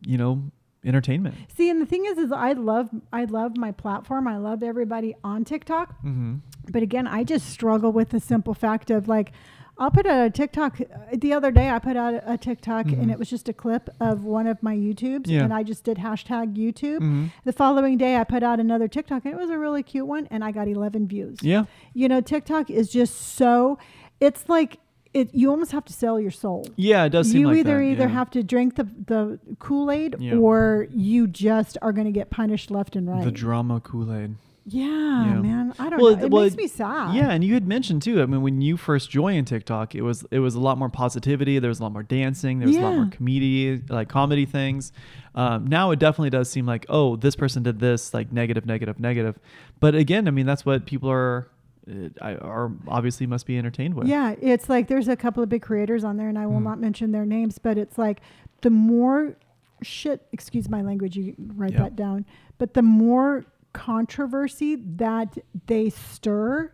you know entertainment See, and the thing is, is I love, I love my platform. I love everybody on TikTok. mm-hmm. But again, I just struggle with the simple fact of like, I'll put out a TikTok. The other day, I put out a, TikTok, Mhm. and it was just a clip of one of my YouTubes, Yeah. and I just did hashtag YouTube. Mm-hmm. The following day, I put out another TikTok, and it was a really cute one, and I got 11 views. yeah You know, TikTok is just so. It's like it. You almost have to sell your soul. Yeah, it does seem you like either that, either yeah. have to drink the the Kool Aid, Yeah. or you just are going to get punished left and right. the drama Kool Aid. Yeah, Yeah. man. I don't Well, know. It well, makes me sad. Yeah, and you had mentioned too. I mean, when you first joined TikTok, it was it was a lot more positivity. There was a lot more dancing. There was a lot more comedy, like comedy things. Um, now it definitely does seem like, oh, this person did this, like negative, negative, negative. But again, I mean, that's what people are uh, I- are obviously must be entertained with. Yeah, it's like there's a couple of big creators on there, and I will Mm. not mention their names, but it's like the more shit, excuse my language, you write Yeah. that down, but the more controversy that they stir,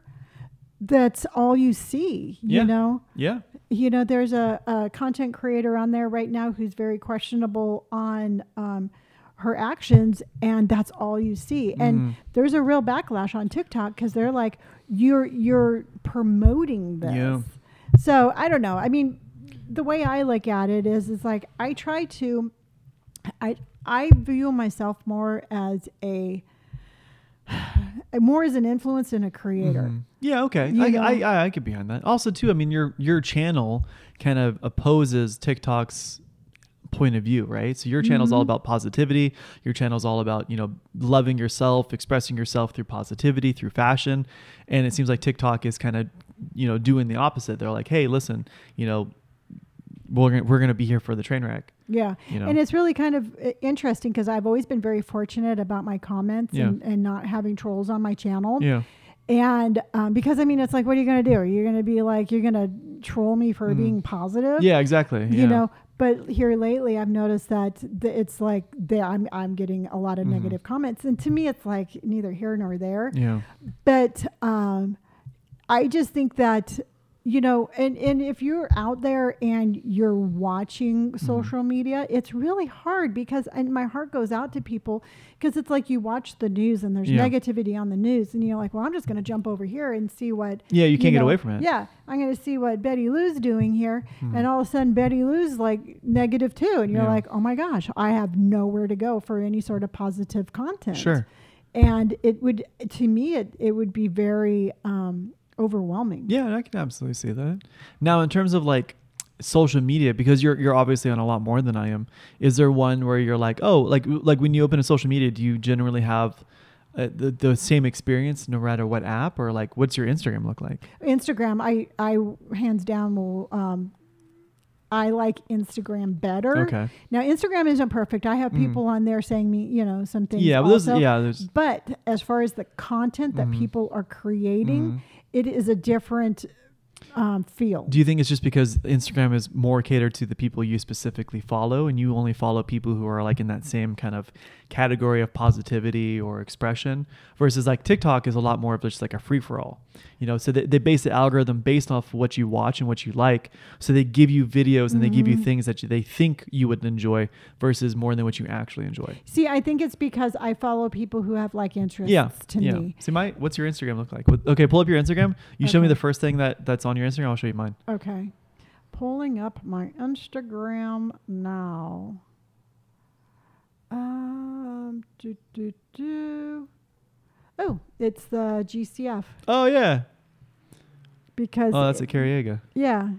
that's all you see, Yeah. you know? Yeah. You know, there's a, a content creator on there right now who's very questionable on um, her actions, and that's all you see. And Mhm. there's a real backlash on TikTok because they're like, you're you're promoting this. Yeah. So I don't know. I mean, the way I look at it is, it's like I try to, I I view myself more as a more as an influence than a creator. Mhm. Yeah, okay. I? I, I I get behind that. Also, too, I mean, your your channel kind of opposes TikTok's point of view, right? So your channel's all Mhm. about positivity. Your channel's all about you know loving yourself, expressing yourself through positivity, through fashion, and it seems like TikTok is kind of you know doing the opposite. They're like, hey, listen, you know, we're gonna, we're gonna be here for the train wreck. Yeah. You know? And it's really kind of uh, interesting because I've always been very fortunate about my comments Yeah. and, and not having trolls on my channel. Yeah. And um, because I mean, it's like, what are you going to do? Are you going to be like, you're going to troll me for Mhm. being positive? Yeah. Exactly. You yeah. know, but here lately, I've noticed that th- it's like they, I'm I'm getting a lot of Mhm. negative comments, and to me, it's like neither here nor there. Yeah. But um, I just think that you know, and and if you're out there and you're watching Mm-hmm. social media, it's really hard because and my heart goes out to people because it's like you watch the news and there's Yeah. negativity on the news, and you're like, well, I'm just going to jump over here and see what. Yeah. You can't get know, away from it. Yeah, I'm going to see what Betty Lou's doing here, Mhm. and all of a sudden Betty Lou's like negative too, and you're Yeah. like, oh my gosh, I have nowhere to go for any sort of positive content Sure. and it would to me it, it would be very um, overwhelming. Yeah, I can absolutely see that. Now, in terms of like social media, because you're you're obviously on a lot more than I am, is there one where you're like, oh, like like when you open a social media, do you generally have uh, the the same experience no matter what app, or like what's your Instagram look like? Instagram, I I hands down will. Um, I like Instagram better. Okay. Now Instagram isn't perfect. I have Mhm. people on there saying me, you know, some things. Yeah, but those also. yeah, there's But as far as the content that Mhm. people are creating, Mhm. It is a different um, feel. Do you think it's just because Instagram is more catered to the people you specifically follow and you only follow people who are like in that same kind of category of positivity or expression versus like TikTok is a lot more of just like a free for all. You know, so they, they base the algorithm based off what you watch and what you like. So they give you videos and they give you Mhm. things that you, they think you would enjoy versus more than what you actually enjoy. See, I think it's because I follow people who have like interests Yeah. to yeah. me. See my what's your Instagram look like? What, okay, pull up your Instagram. You show me the first thing that that's on your Instagram, I'll show you mine. Okay. Pulling up my Instagram now. Um, do, do, do. Oh, it's the GCF Oh yeah. because Oh, that's at Cariega. yeah,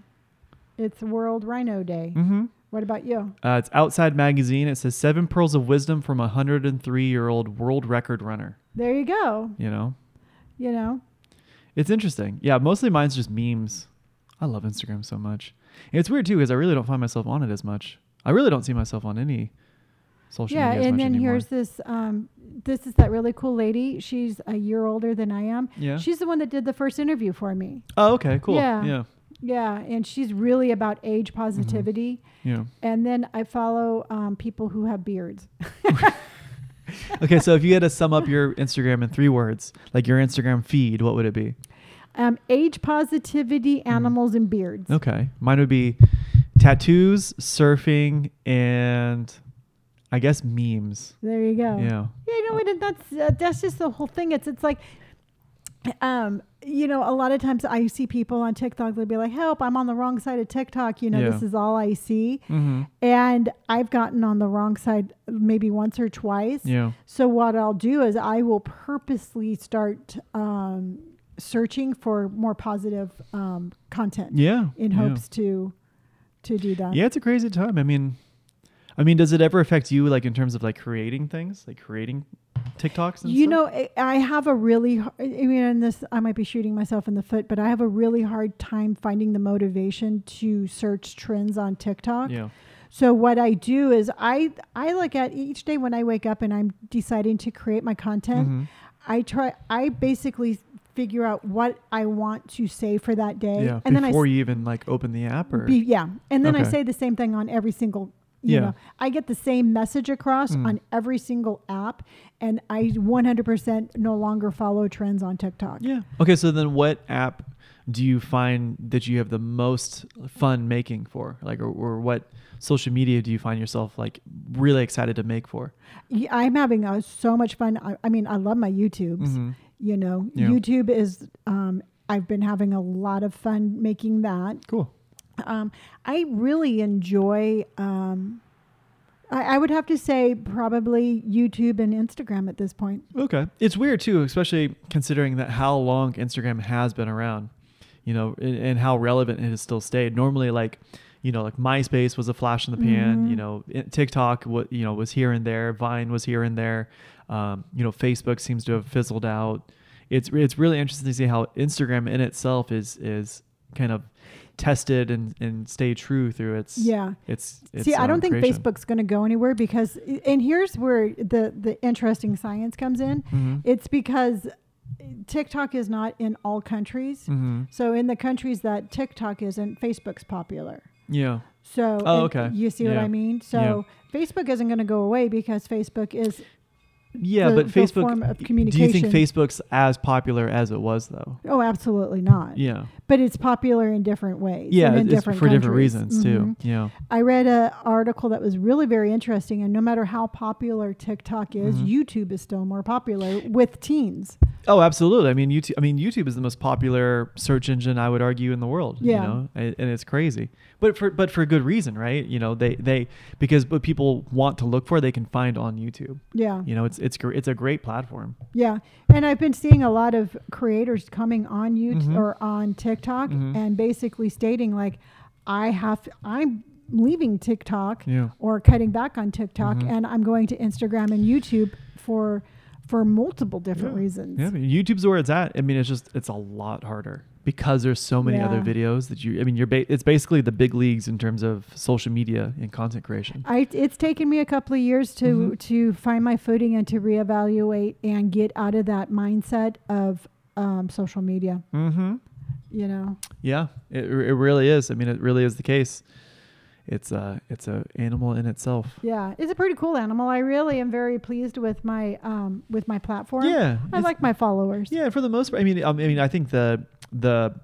it's World Rhino Day. Mm-hmm. What about you? Uh, it's Outside Magazine. It says seven pearls of wisdom from a 103 year old world record runner. There you go. You know, You know, it's interesting. Yeah, mostly mine's just memes. I love Instagram so much. And it's weird too because I really don't find myself on it as much. I really don't see myself on any social yeah. media. as And then anymore. here's this. Um, this is that really cool lady. She's a year older than I am. yeah. She's the one that did the first interview for me. oh, okay, cool. Yeah. Yeah, Yeah, and she's really about age Mm-hmm. positivity. yeah. And then I follow um, people who have beards. Okay, so if you had to sum up your Instagram in three words, like your Instagram feed, what would it be? Um, age positivity, Mm-hmm. animals, and beards. Okay, mine would be tattoos, surfing, and I guess memes. There you go. Yeah. Yeah, you know what? That's uh, that's just the whole thing. It's it's like, um, you know, a lot of times I see people on TikTok. They'll be like, "Help! I'm on the wrong side of TikTok." You know, Yeah. this is all I see, Mm-hmm. and I've gotten on the wrong side maybe once or twice. Yeah. So what I'll do is I will purposely start um, searching for more positive um, content Yeah. in yeah. hopes to to do that. Yeah, it's a crazy time. I mean, I mean, does it ever affect you, like in terms of like creating things, like creating TikToks? And stuff? You stuff? know, I- have a really, I mean, and this, I might be shooting myself in the foot, but I have a really hard time finding the motivation to search trends on TikTok. Yeah. So what I do is I, I look at each day when I wake up and I'm deciding to create my content. Mhm. I try, I basically figure out what I want to say for that day. Yeah. And then I, Before you even like open the app, or be, yeah. And then I say the same thing on every single, you Yeah. know, I get the same message across Mm. on every single app. And I 100% no longer follow trends on TikTok. yeah. Okay, so then what app do you find that you have the most fun making for? Like, or, or what social media do you find yourself like really excited to make for? Yeah, I'm having uh, so much fun. I, I mean, I love my YouTubes. Mhm. You know, Yeah. YouTube is, um, I've been having a lot of fun making that. Cool. Um, I really enjoy, um, I, I would have to say probably YouTube and Instagram at this point. Okay. It's weird too, especially considering that how long Instagram has been around, you know, and, and how relevant it has still stayed. Normally, like, you know, like MySpace was a flash in the pan. Mhm. You know, TikTok, what you know, was here and there. Vine was here and there. Um, you know, Facebook seems to have fizzled out. It's it's really interesting to see how Instagram in itself is is kind of tested and and stay true through its Yeah. its, its See, I um, don't think creation. Facebook's going to go anywhere because, and here's where the the interesting science comes in. Mhm. It's because TikTok is not in all countries. Mhm. So in the countries that TikTok isn't, Facebook's popular. Yeah. So Oh, okay. you see what I mean? So Facebook isn't going to go away because Facebook is Yeah, the- but the Facebook. Do you think. Facebook's as popular as it was though? oh absolutely not. Yeah. But it's popular in different ways. Yeah, and in it's different for different reasons too. Mhm. Yeah. I read an article that was really very interesting, and no matter how popular TikTok is, Mhm. YouTube is still more popular with teens. Oh, absolutely. I mean, YouTube. I mean, YouTube is the most popular search engine I would argue in the world. Yeah. You know, and, and it's crazy, but for but for good reason, right? You know, they they because what people want to look for, they can find on YouTube. Yeah. You know, it's it's it's a great platform. Yeah, and I've been seeing a lot of creators coming on YouTube Mhm. or on TikTok Mhm. and basically stating like, I have, I'm leaving TikTok Yeah. or cutting back on TikTok, Mhm. and I'm going to Instagram and YouTube for for multiple different Yeah. reasons. Yeah, I mean, YouTube's where it's at. I mean, it's just it's a lot harder because there's so many other videos that you. I mean, you're ba- it's basically the big leagues in terms of social media and content creation. I, it's taken me a couple of years to Mhm. to find my footing and to reevaluate and get out of that mindset of um, social media. Mm-hmm. You know, Yeah, it, it really is. I mean, it really is the case. It's a it's a animal in itself. yeah, it's a pretty cool animal. I really am very pleased with my um, with my platform. Yeah, I like my followers. Yeah, for the most part. I mean, um, I mean, I think the the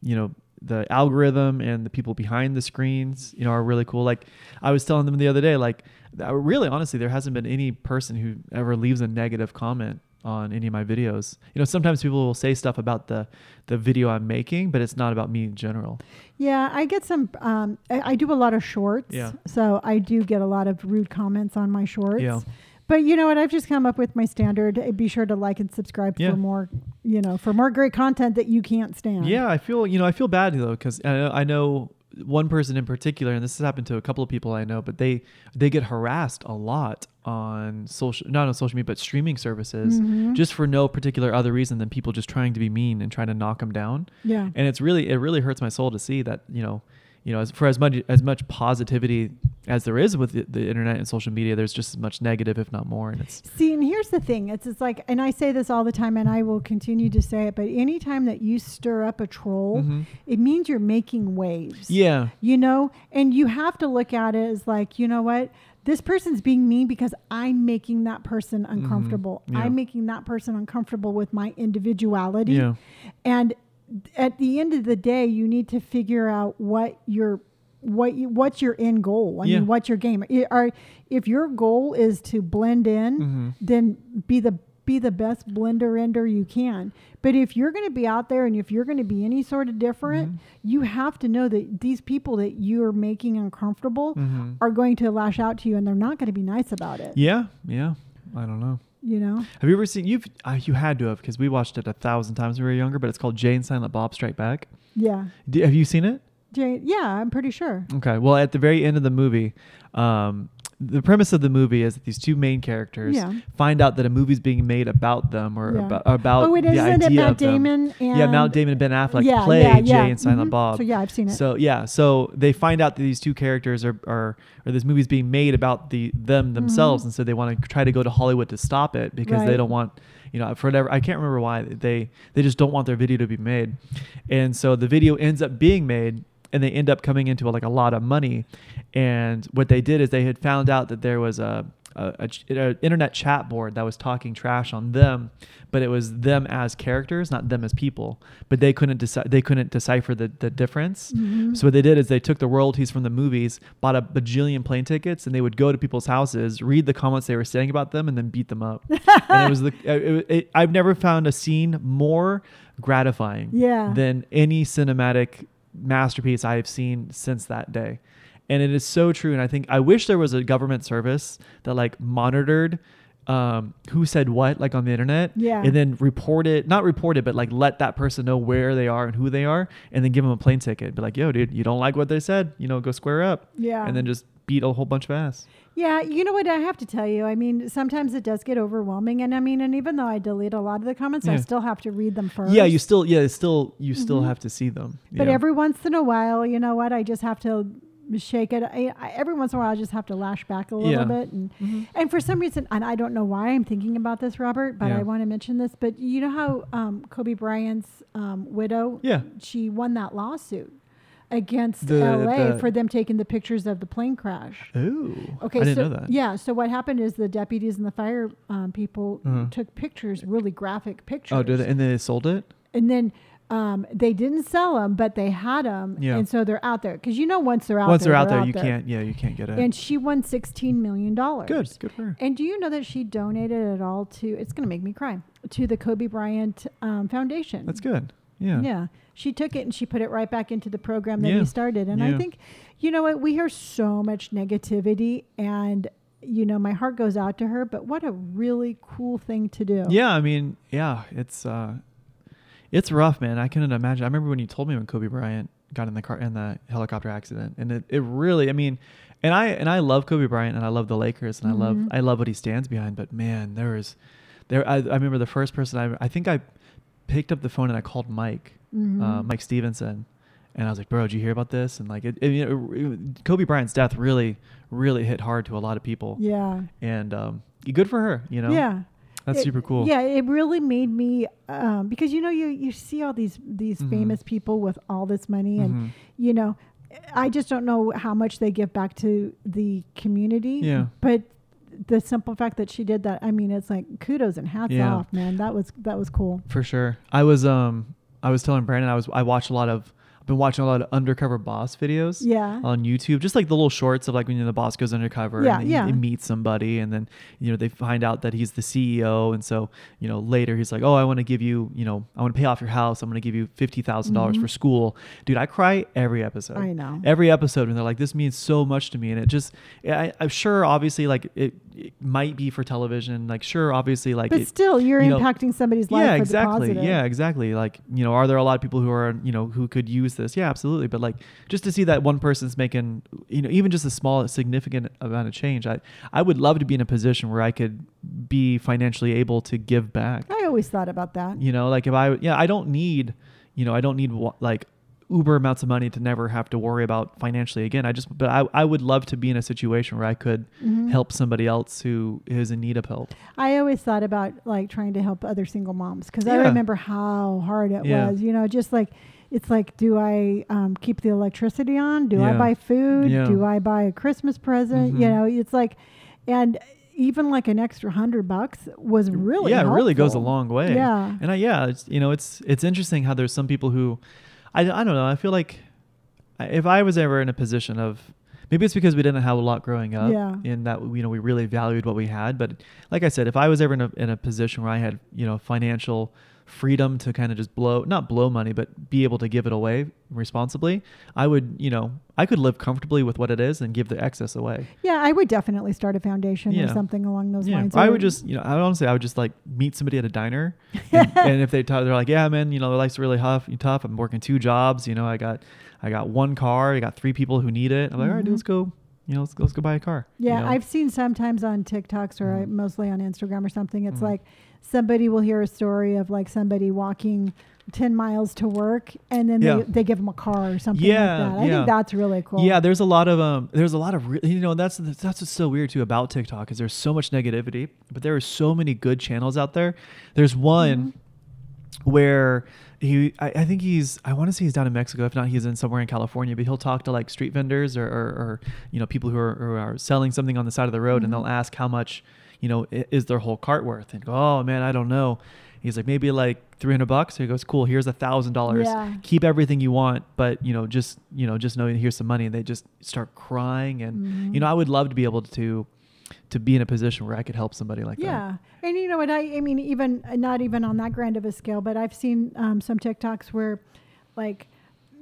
you know the algorithm and the people behind the screens, you know, are really cool. Like I was telling them the other day, like really honestly, there hasn't been any person who ever leaves a negative comment on any of my videos. You know, sometimes people will say stuff about the the video I'm making, but it's not about me in general. Yeah, I get some. Um, I, I do a lot of shorts, Yeah. so I do get a lot of rude comments on my shorts. Yeah. But you know what? I've just come up with my standard. Uh, Be sure to like and subscribe Yeah. for more, you know, for more great content that you can't stand. Yeah, I feel you know I feel bad though because I know one person in particular, and this has happened to a couple of people I know, but they they get harassed a lot on social, not on social media, but streaming services, Mhm. just for no particular other reason than people just trying to be mean and trying to knock them down. Yeah. And it's really it really hurts my soul to see that you know you know as, for as much as much positivity as there is with the, the internet and social media, there's just as much negative, if not more, and it's See, and here's the thing. It's it's like, and I say this all the time, and I will continue to say it. But anytime that you stir up a troll, Mhm. it means you're making waves. yeah. you know and you have to look at it as like you know what this person's being mean because i'm making that person uncomfortable Mm-hmm. Yeah. i'm making that person uncomfortable with my individuality Yeah. and at the end of the day you need to figure out what your what you, what's your end goal i Yeah. mean what's your game are if your goal is to blend in Mhm. then be the be the best blender ender you can. But if you're going to be out there and if you're going to be any sort of different, Mhm. you have to know that these people that you're making uncomfortable Mhm. are going to lash out to you and they're not going to be nice about it. Yeah. Yeah. I don't know. You know? Have you ever seen? You've uh, you had to have because we watched it a thousand times when we were younger. But it's called Jay and Silent Bob Strike Back. Yeah. D- have you seen it? Jane, yeah, I'm pretty sure. Okay. Well, at the very end of the movie, um, the premise of the movie is that these two main characters Yeah. find out that a movie's being made about them or Yeah. about, about oh, it the idea it Matt of them. And yeah, Matt Damon and Ben Affleck yeah, play Jay and Silent Mhm. Bob. So yeah, I've seen it. So yeah, so they find out that these two characters are, are or this movie's being made about the them themselves, Mhm. and so they want to try to go to Hollywood to stop it because they don't want, you know, for whatever I can't remember why they they just don't want their video to be made, and so the video ends up being made, and they end up coming into like a lot of money, and what they did is they had found out that there was a a, a a internet chat board that was talking trash on them, but it was them as characters, not them as people. But they couldn't decide. They couldn't decipher the, the difference. Mhm. So what they did is they took the royalties from the movies, bought a bajillion plane tickets, and they would go to people's houses, read the comments they were saying about them, and then beat them up. and it was the. It, it, I've never found a scene more gratifying Yeah. than any cinematic masterpiece I have seen since that day. And it is so true. And I think I wish there was a government service that like monitored um, who said what like on the internet Yeah. and then report it not report it but like let that person know where they are and who they are and then give them a plane ticket be like yo dude you don't like what they said you know go square up yeah. and then just beat a whole bunch of ass Yeah, you know what I have to tell you. I mean, sometimes it does get overwhelming, and I mean, and even though I delete a lot of the comments, I still have to read them first. yeah you still yeah it's still you still Mhm. have to see them But yeah. every once in a while, you know what? I just have to shake it. I, I, every once in a while, I just have to lash back a little Yeah. bit, and Mhm. and for some reason, and I don't know why I'm thinking about this, Robert, but Yeah. I want to mention this. But you know how um, Kobe Bryant's um, widow, Yeah. she won that lawsuit against The- LA the- for them taking the pictures of the plane crash. Ooh, Okay, I didn't so know that. yeah, so what happened is the deputies and the fire um, people Uh-huh. took pictures, really graphic pictures. Oh, did they, and then they sold it? And then um, they didn't sell them, but they had them, Yeah. and so they're out there. Because you know, once they're out Once there, they're out there, you can't. Yeah, you can't get it. And she won sixteen million dollars. good, good for her. And do you know that she donated it all to? It's going to make me cry. To the Kobe Bryant um, Foundation. That's good. Yeah. Yeah. She took it and she put it right back into the program that Yeah. he started. And I think, you know what, we hear so much negativity and you know, my heart goes out to her, but what a really cool thing to do. Yeah, I mean, yeah, it's uh, it's rough, man. I couldn't imagine. I remember when you told me when Kobe Bryant got in the car in the helicopter accident, and it, it really, I mean, and I and I love Kobe Bryant, and I love the Lakers, and I love Mhm. I love what he stands behind. But man, there was, there I, I remember the first person I I think I picked up the phone and I called Mike, Mhm. uh, Mike Stevenson. And I was like, bro, did you hear about this? And like, it, it, it- Kobe Bryant's death really, really hit hard to a lot of people. Yeah. And um, good for her, you know. Yeah. That's It- super cool. Yeah, it really made me um, because you know you you see all these these Mhm. famous people with all this money and Mhm. you know I just don't know how much they give back to the community. Yeah. But the simple fact that she did that, I mean, it's like kudos and hats Yeah. off, man. That was that was cool. For sure. I was um I was telling Brandon I was I watched a lot of I've been watching a lot of undercover boss videos Yeah. on YouTube, just like the little shorts of like when you know, the boss goes undercover Yeah, and he, yeah. he meets somebody and then you know they find out that he's the CEO and so you know later he's like oh I want to give you you know I want to pay off your house I'm going to give you fifty dollars Mhm. for school dude I cry every episode I know. every episode and they're like this means so much to me and it just I, i'm sure obviously like it, it might be for television like sure obviously like but it, still, you're you know, impacting somebody's life. yeah exactly yeah exactly like you know are there a lot of people who are you know who could use this. Yeah absolutely. But like just to see that one person's making you know even just a small significant amount of change i i would love to be in a position where i could be financially able to give back. I always thought about that. you know like if i yeah i don't need you know i don't need like uber amounts of money to never have to worry about financially again i just but i, I would love to be in a situation where i could Mhm. help somebody else who is in need of help I always thought about like trying to help other single moms because I remember how hard it Yeah. was. You know, just like it's like, do I um, keep the electricity on? Do I buy food? Yeah. Do I buy a Christmas present? You Mhm. know, it's like, and even like an extra hundred bucks was really yeah it really goes a long way Yeah. and I, yeah it's you know it's it's interesting how there's some people who i, I don't know i feel like if i was ever in a position of maybe it's because we didn't have a lot growing up Yeah. in that you know we really valued what we had but like i said if i was ever in a, in a position where i had you know financial freedom to kind of just blow not blow money but be able to give it away responsibly i would you know i could live comfortably with what it is and give the excess away Yeah, I would definitely start a foundation or something along those yeah, lines. I would just, you know, I would honestly, I would just like meet somebody at a diner, and, and if they talk, they're like, "Yeah, man, you know, life's really tough. Tough. I'm working two jobs. You know, I got, I got one car. I got three people who need it. I'm like, all right, dude, let's go. You know, let's let's go buy a car. you Yeah, know? I've seen sometimes on TikToks or I, Mhm. mostly on Instagram or something. It's Mhm. like somebody will hear a story of like somebody walking 10 miles to work and then Yeah. they, they give them a car or something Yeah, like that. I yeah. think that's really cool. Yeah, there's a lot of um, there's a lot of re- you know that's that's what's so weird too about TikTok is there's so much negativity, but there are so many good channels out there. There's one where he I, I think he's I want to say he's down in Mexico. If not, he's in somewhere in California. But he'll talk to like street vendors or or, or you know people who are, who are selling something on the side of the road, and Mhm. they'll ask how much you know is their whole cart worth, and go, oh man, I don't know. He's like maybe like three hundred bucks. He goes, cool. Here's a thousand dollars. Keep everything you want, but you know just you know just know here's some money. And they just start crying, and Mhm. you know I would love to be able to to be in a position where I could help somebody like that. Yeah. And you know what? I, I mean, even not even on that grand of a scale, but I've seen um, some TikToks where like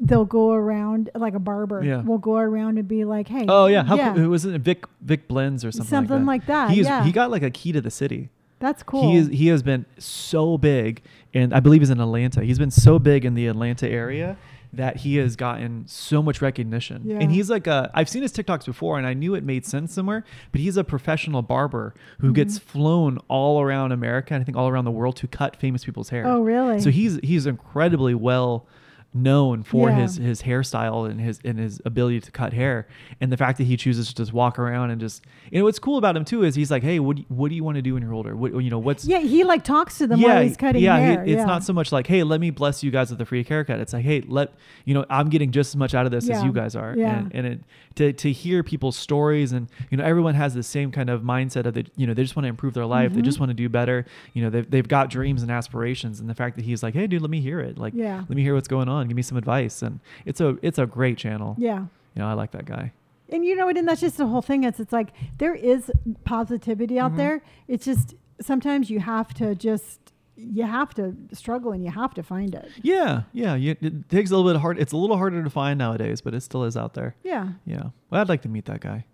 they'll go around, like a barber Yeah. will go around and be like, hey. Oh yeah, how yeah, cool, was it Vic Vic Blends or something, something like like that. that? He's yeah. he got like a key to the city. that's cool. He is he has been so big, and I believe he's in Atlanta. He's been so big in the Atlanta area that he has gotten so much recognition. Yeah. And he's like a I've seen his TikToks before, and I knew it made sense somewhere. But he's a professional barber who Mhm. gets flown all around America and I think all around the world to cut famous people's hair. oh, really? So he's he's incredibly well known for Yeah. his his hairstyle and his and his ability to cut hair and the fact that he chooses to just walk around and just you know what's cool about him too is he's like hey what do you, what do you want to do when you're older what you know what's Yeah, he like talks to them while he's cutting yeah, he- it's yeah. not so much like, hey, let me bless you guys with a free haircut. It's like, hey, let you know, I'm getting just as much out of this as you guys are. Yeah. And, and it, to to hear people's stories and you know, everyone has the same kind of mindset of that, you know, they just want to improve their life. They just Mm-hmm. want to do better. You know, they've they've got dreams and aspirations. And the fact that he's like, hey, dude, let me hear it. Like, Yeah. let me hear what's going on. Give me some advice. And it's a it's a great channel. Yeah. You know, I like that guy. And you know what? And that's just the whole thing. It's it's like there is positivity out Mhm. there. It's just sometimes you have to just you have to struggle and you have to find it. Yeah, yeah. You, it takes a little bit of hard. It's a little harder to find nowadays, but it still is out there. Yeah. Yeah. Well, I'd like to meet that guy.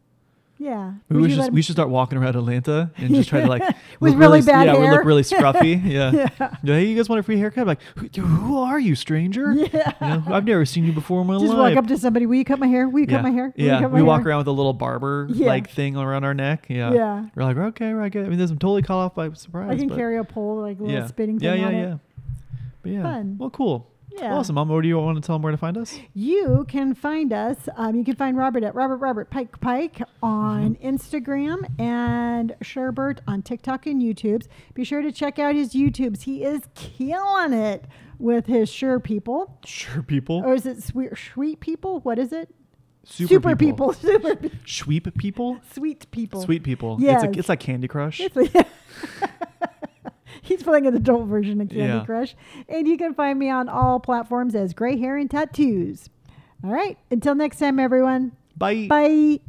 Yeah. We, would just, we should start walking around Atlanta and just try to like With look really bad yeah, we look really scruffy. Yeah. Yeah. Yeah, Hey, you guys want a free haircut? I'm like, who, who are you, stranger? Yeah. You know, I've never seen you before in my Just life. Just walk up to somebody. Will you cut my hair? Will you yeah. cut my hair? Will Yeah. We walk around with a little barber Yeah. like thing around our neck. Yeah. Yeah. We're like, okay, right. Good. I mean, this I'm totally caught off by surprise. I can carry a pole, like a little yeah. spinning yeah, thing yeah, on yeah. it. But yeah. Fun. Well, cool. Yeah. Awesome. Mom, what do you want to tell them where to find us? You can find us. Um, you can find Robert at Robert Robert Pike Pike on Mm-hmm. Instagram and Sherbert on TikTok and YouTube's. Be sure to check out his YouTubes. He is killing it with his Sure People. Sure, people. Or is it Sweet Sweet People? What is it? Super, people. Super pe- Sweep people. Sweet People. Sweet people. Yes. It's, a, it's like Candy Crush. It's like- He's playing an adult version of Candy Yeah. Crush. And you can find me on all platforms as Gray Hair and Tattoos. All right. Until next time, everyone. Bye. Bye.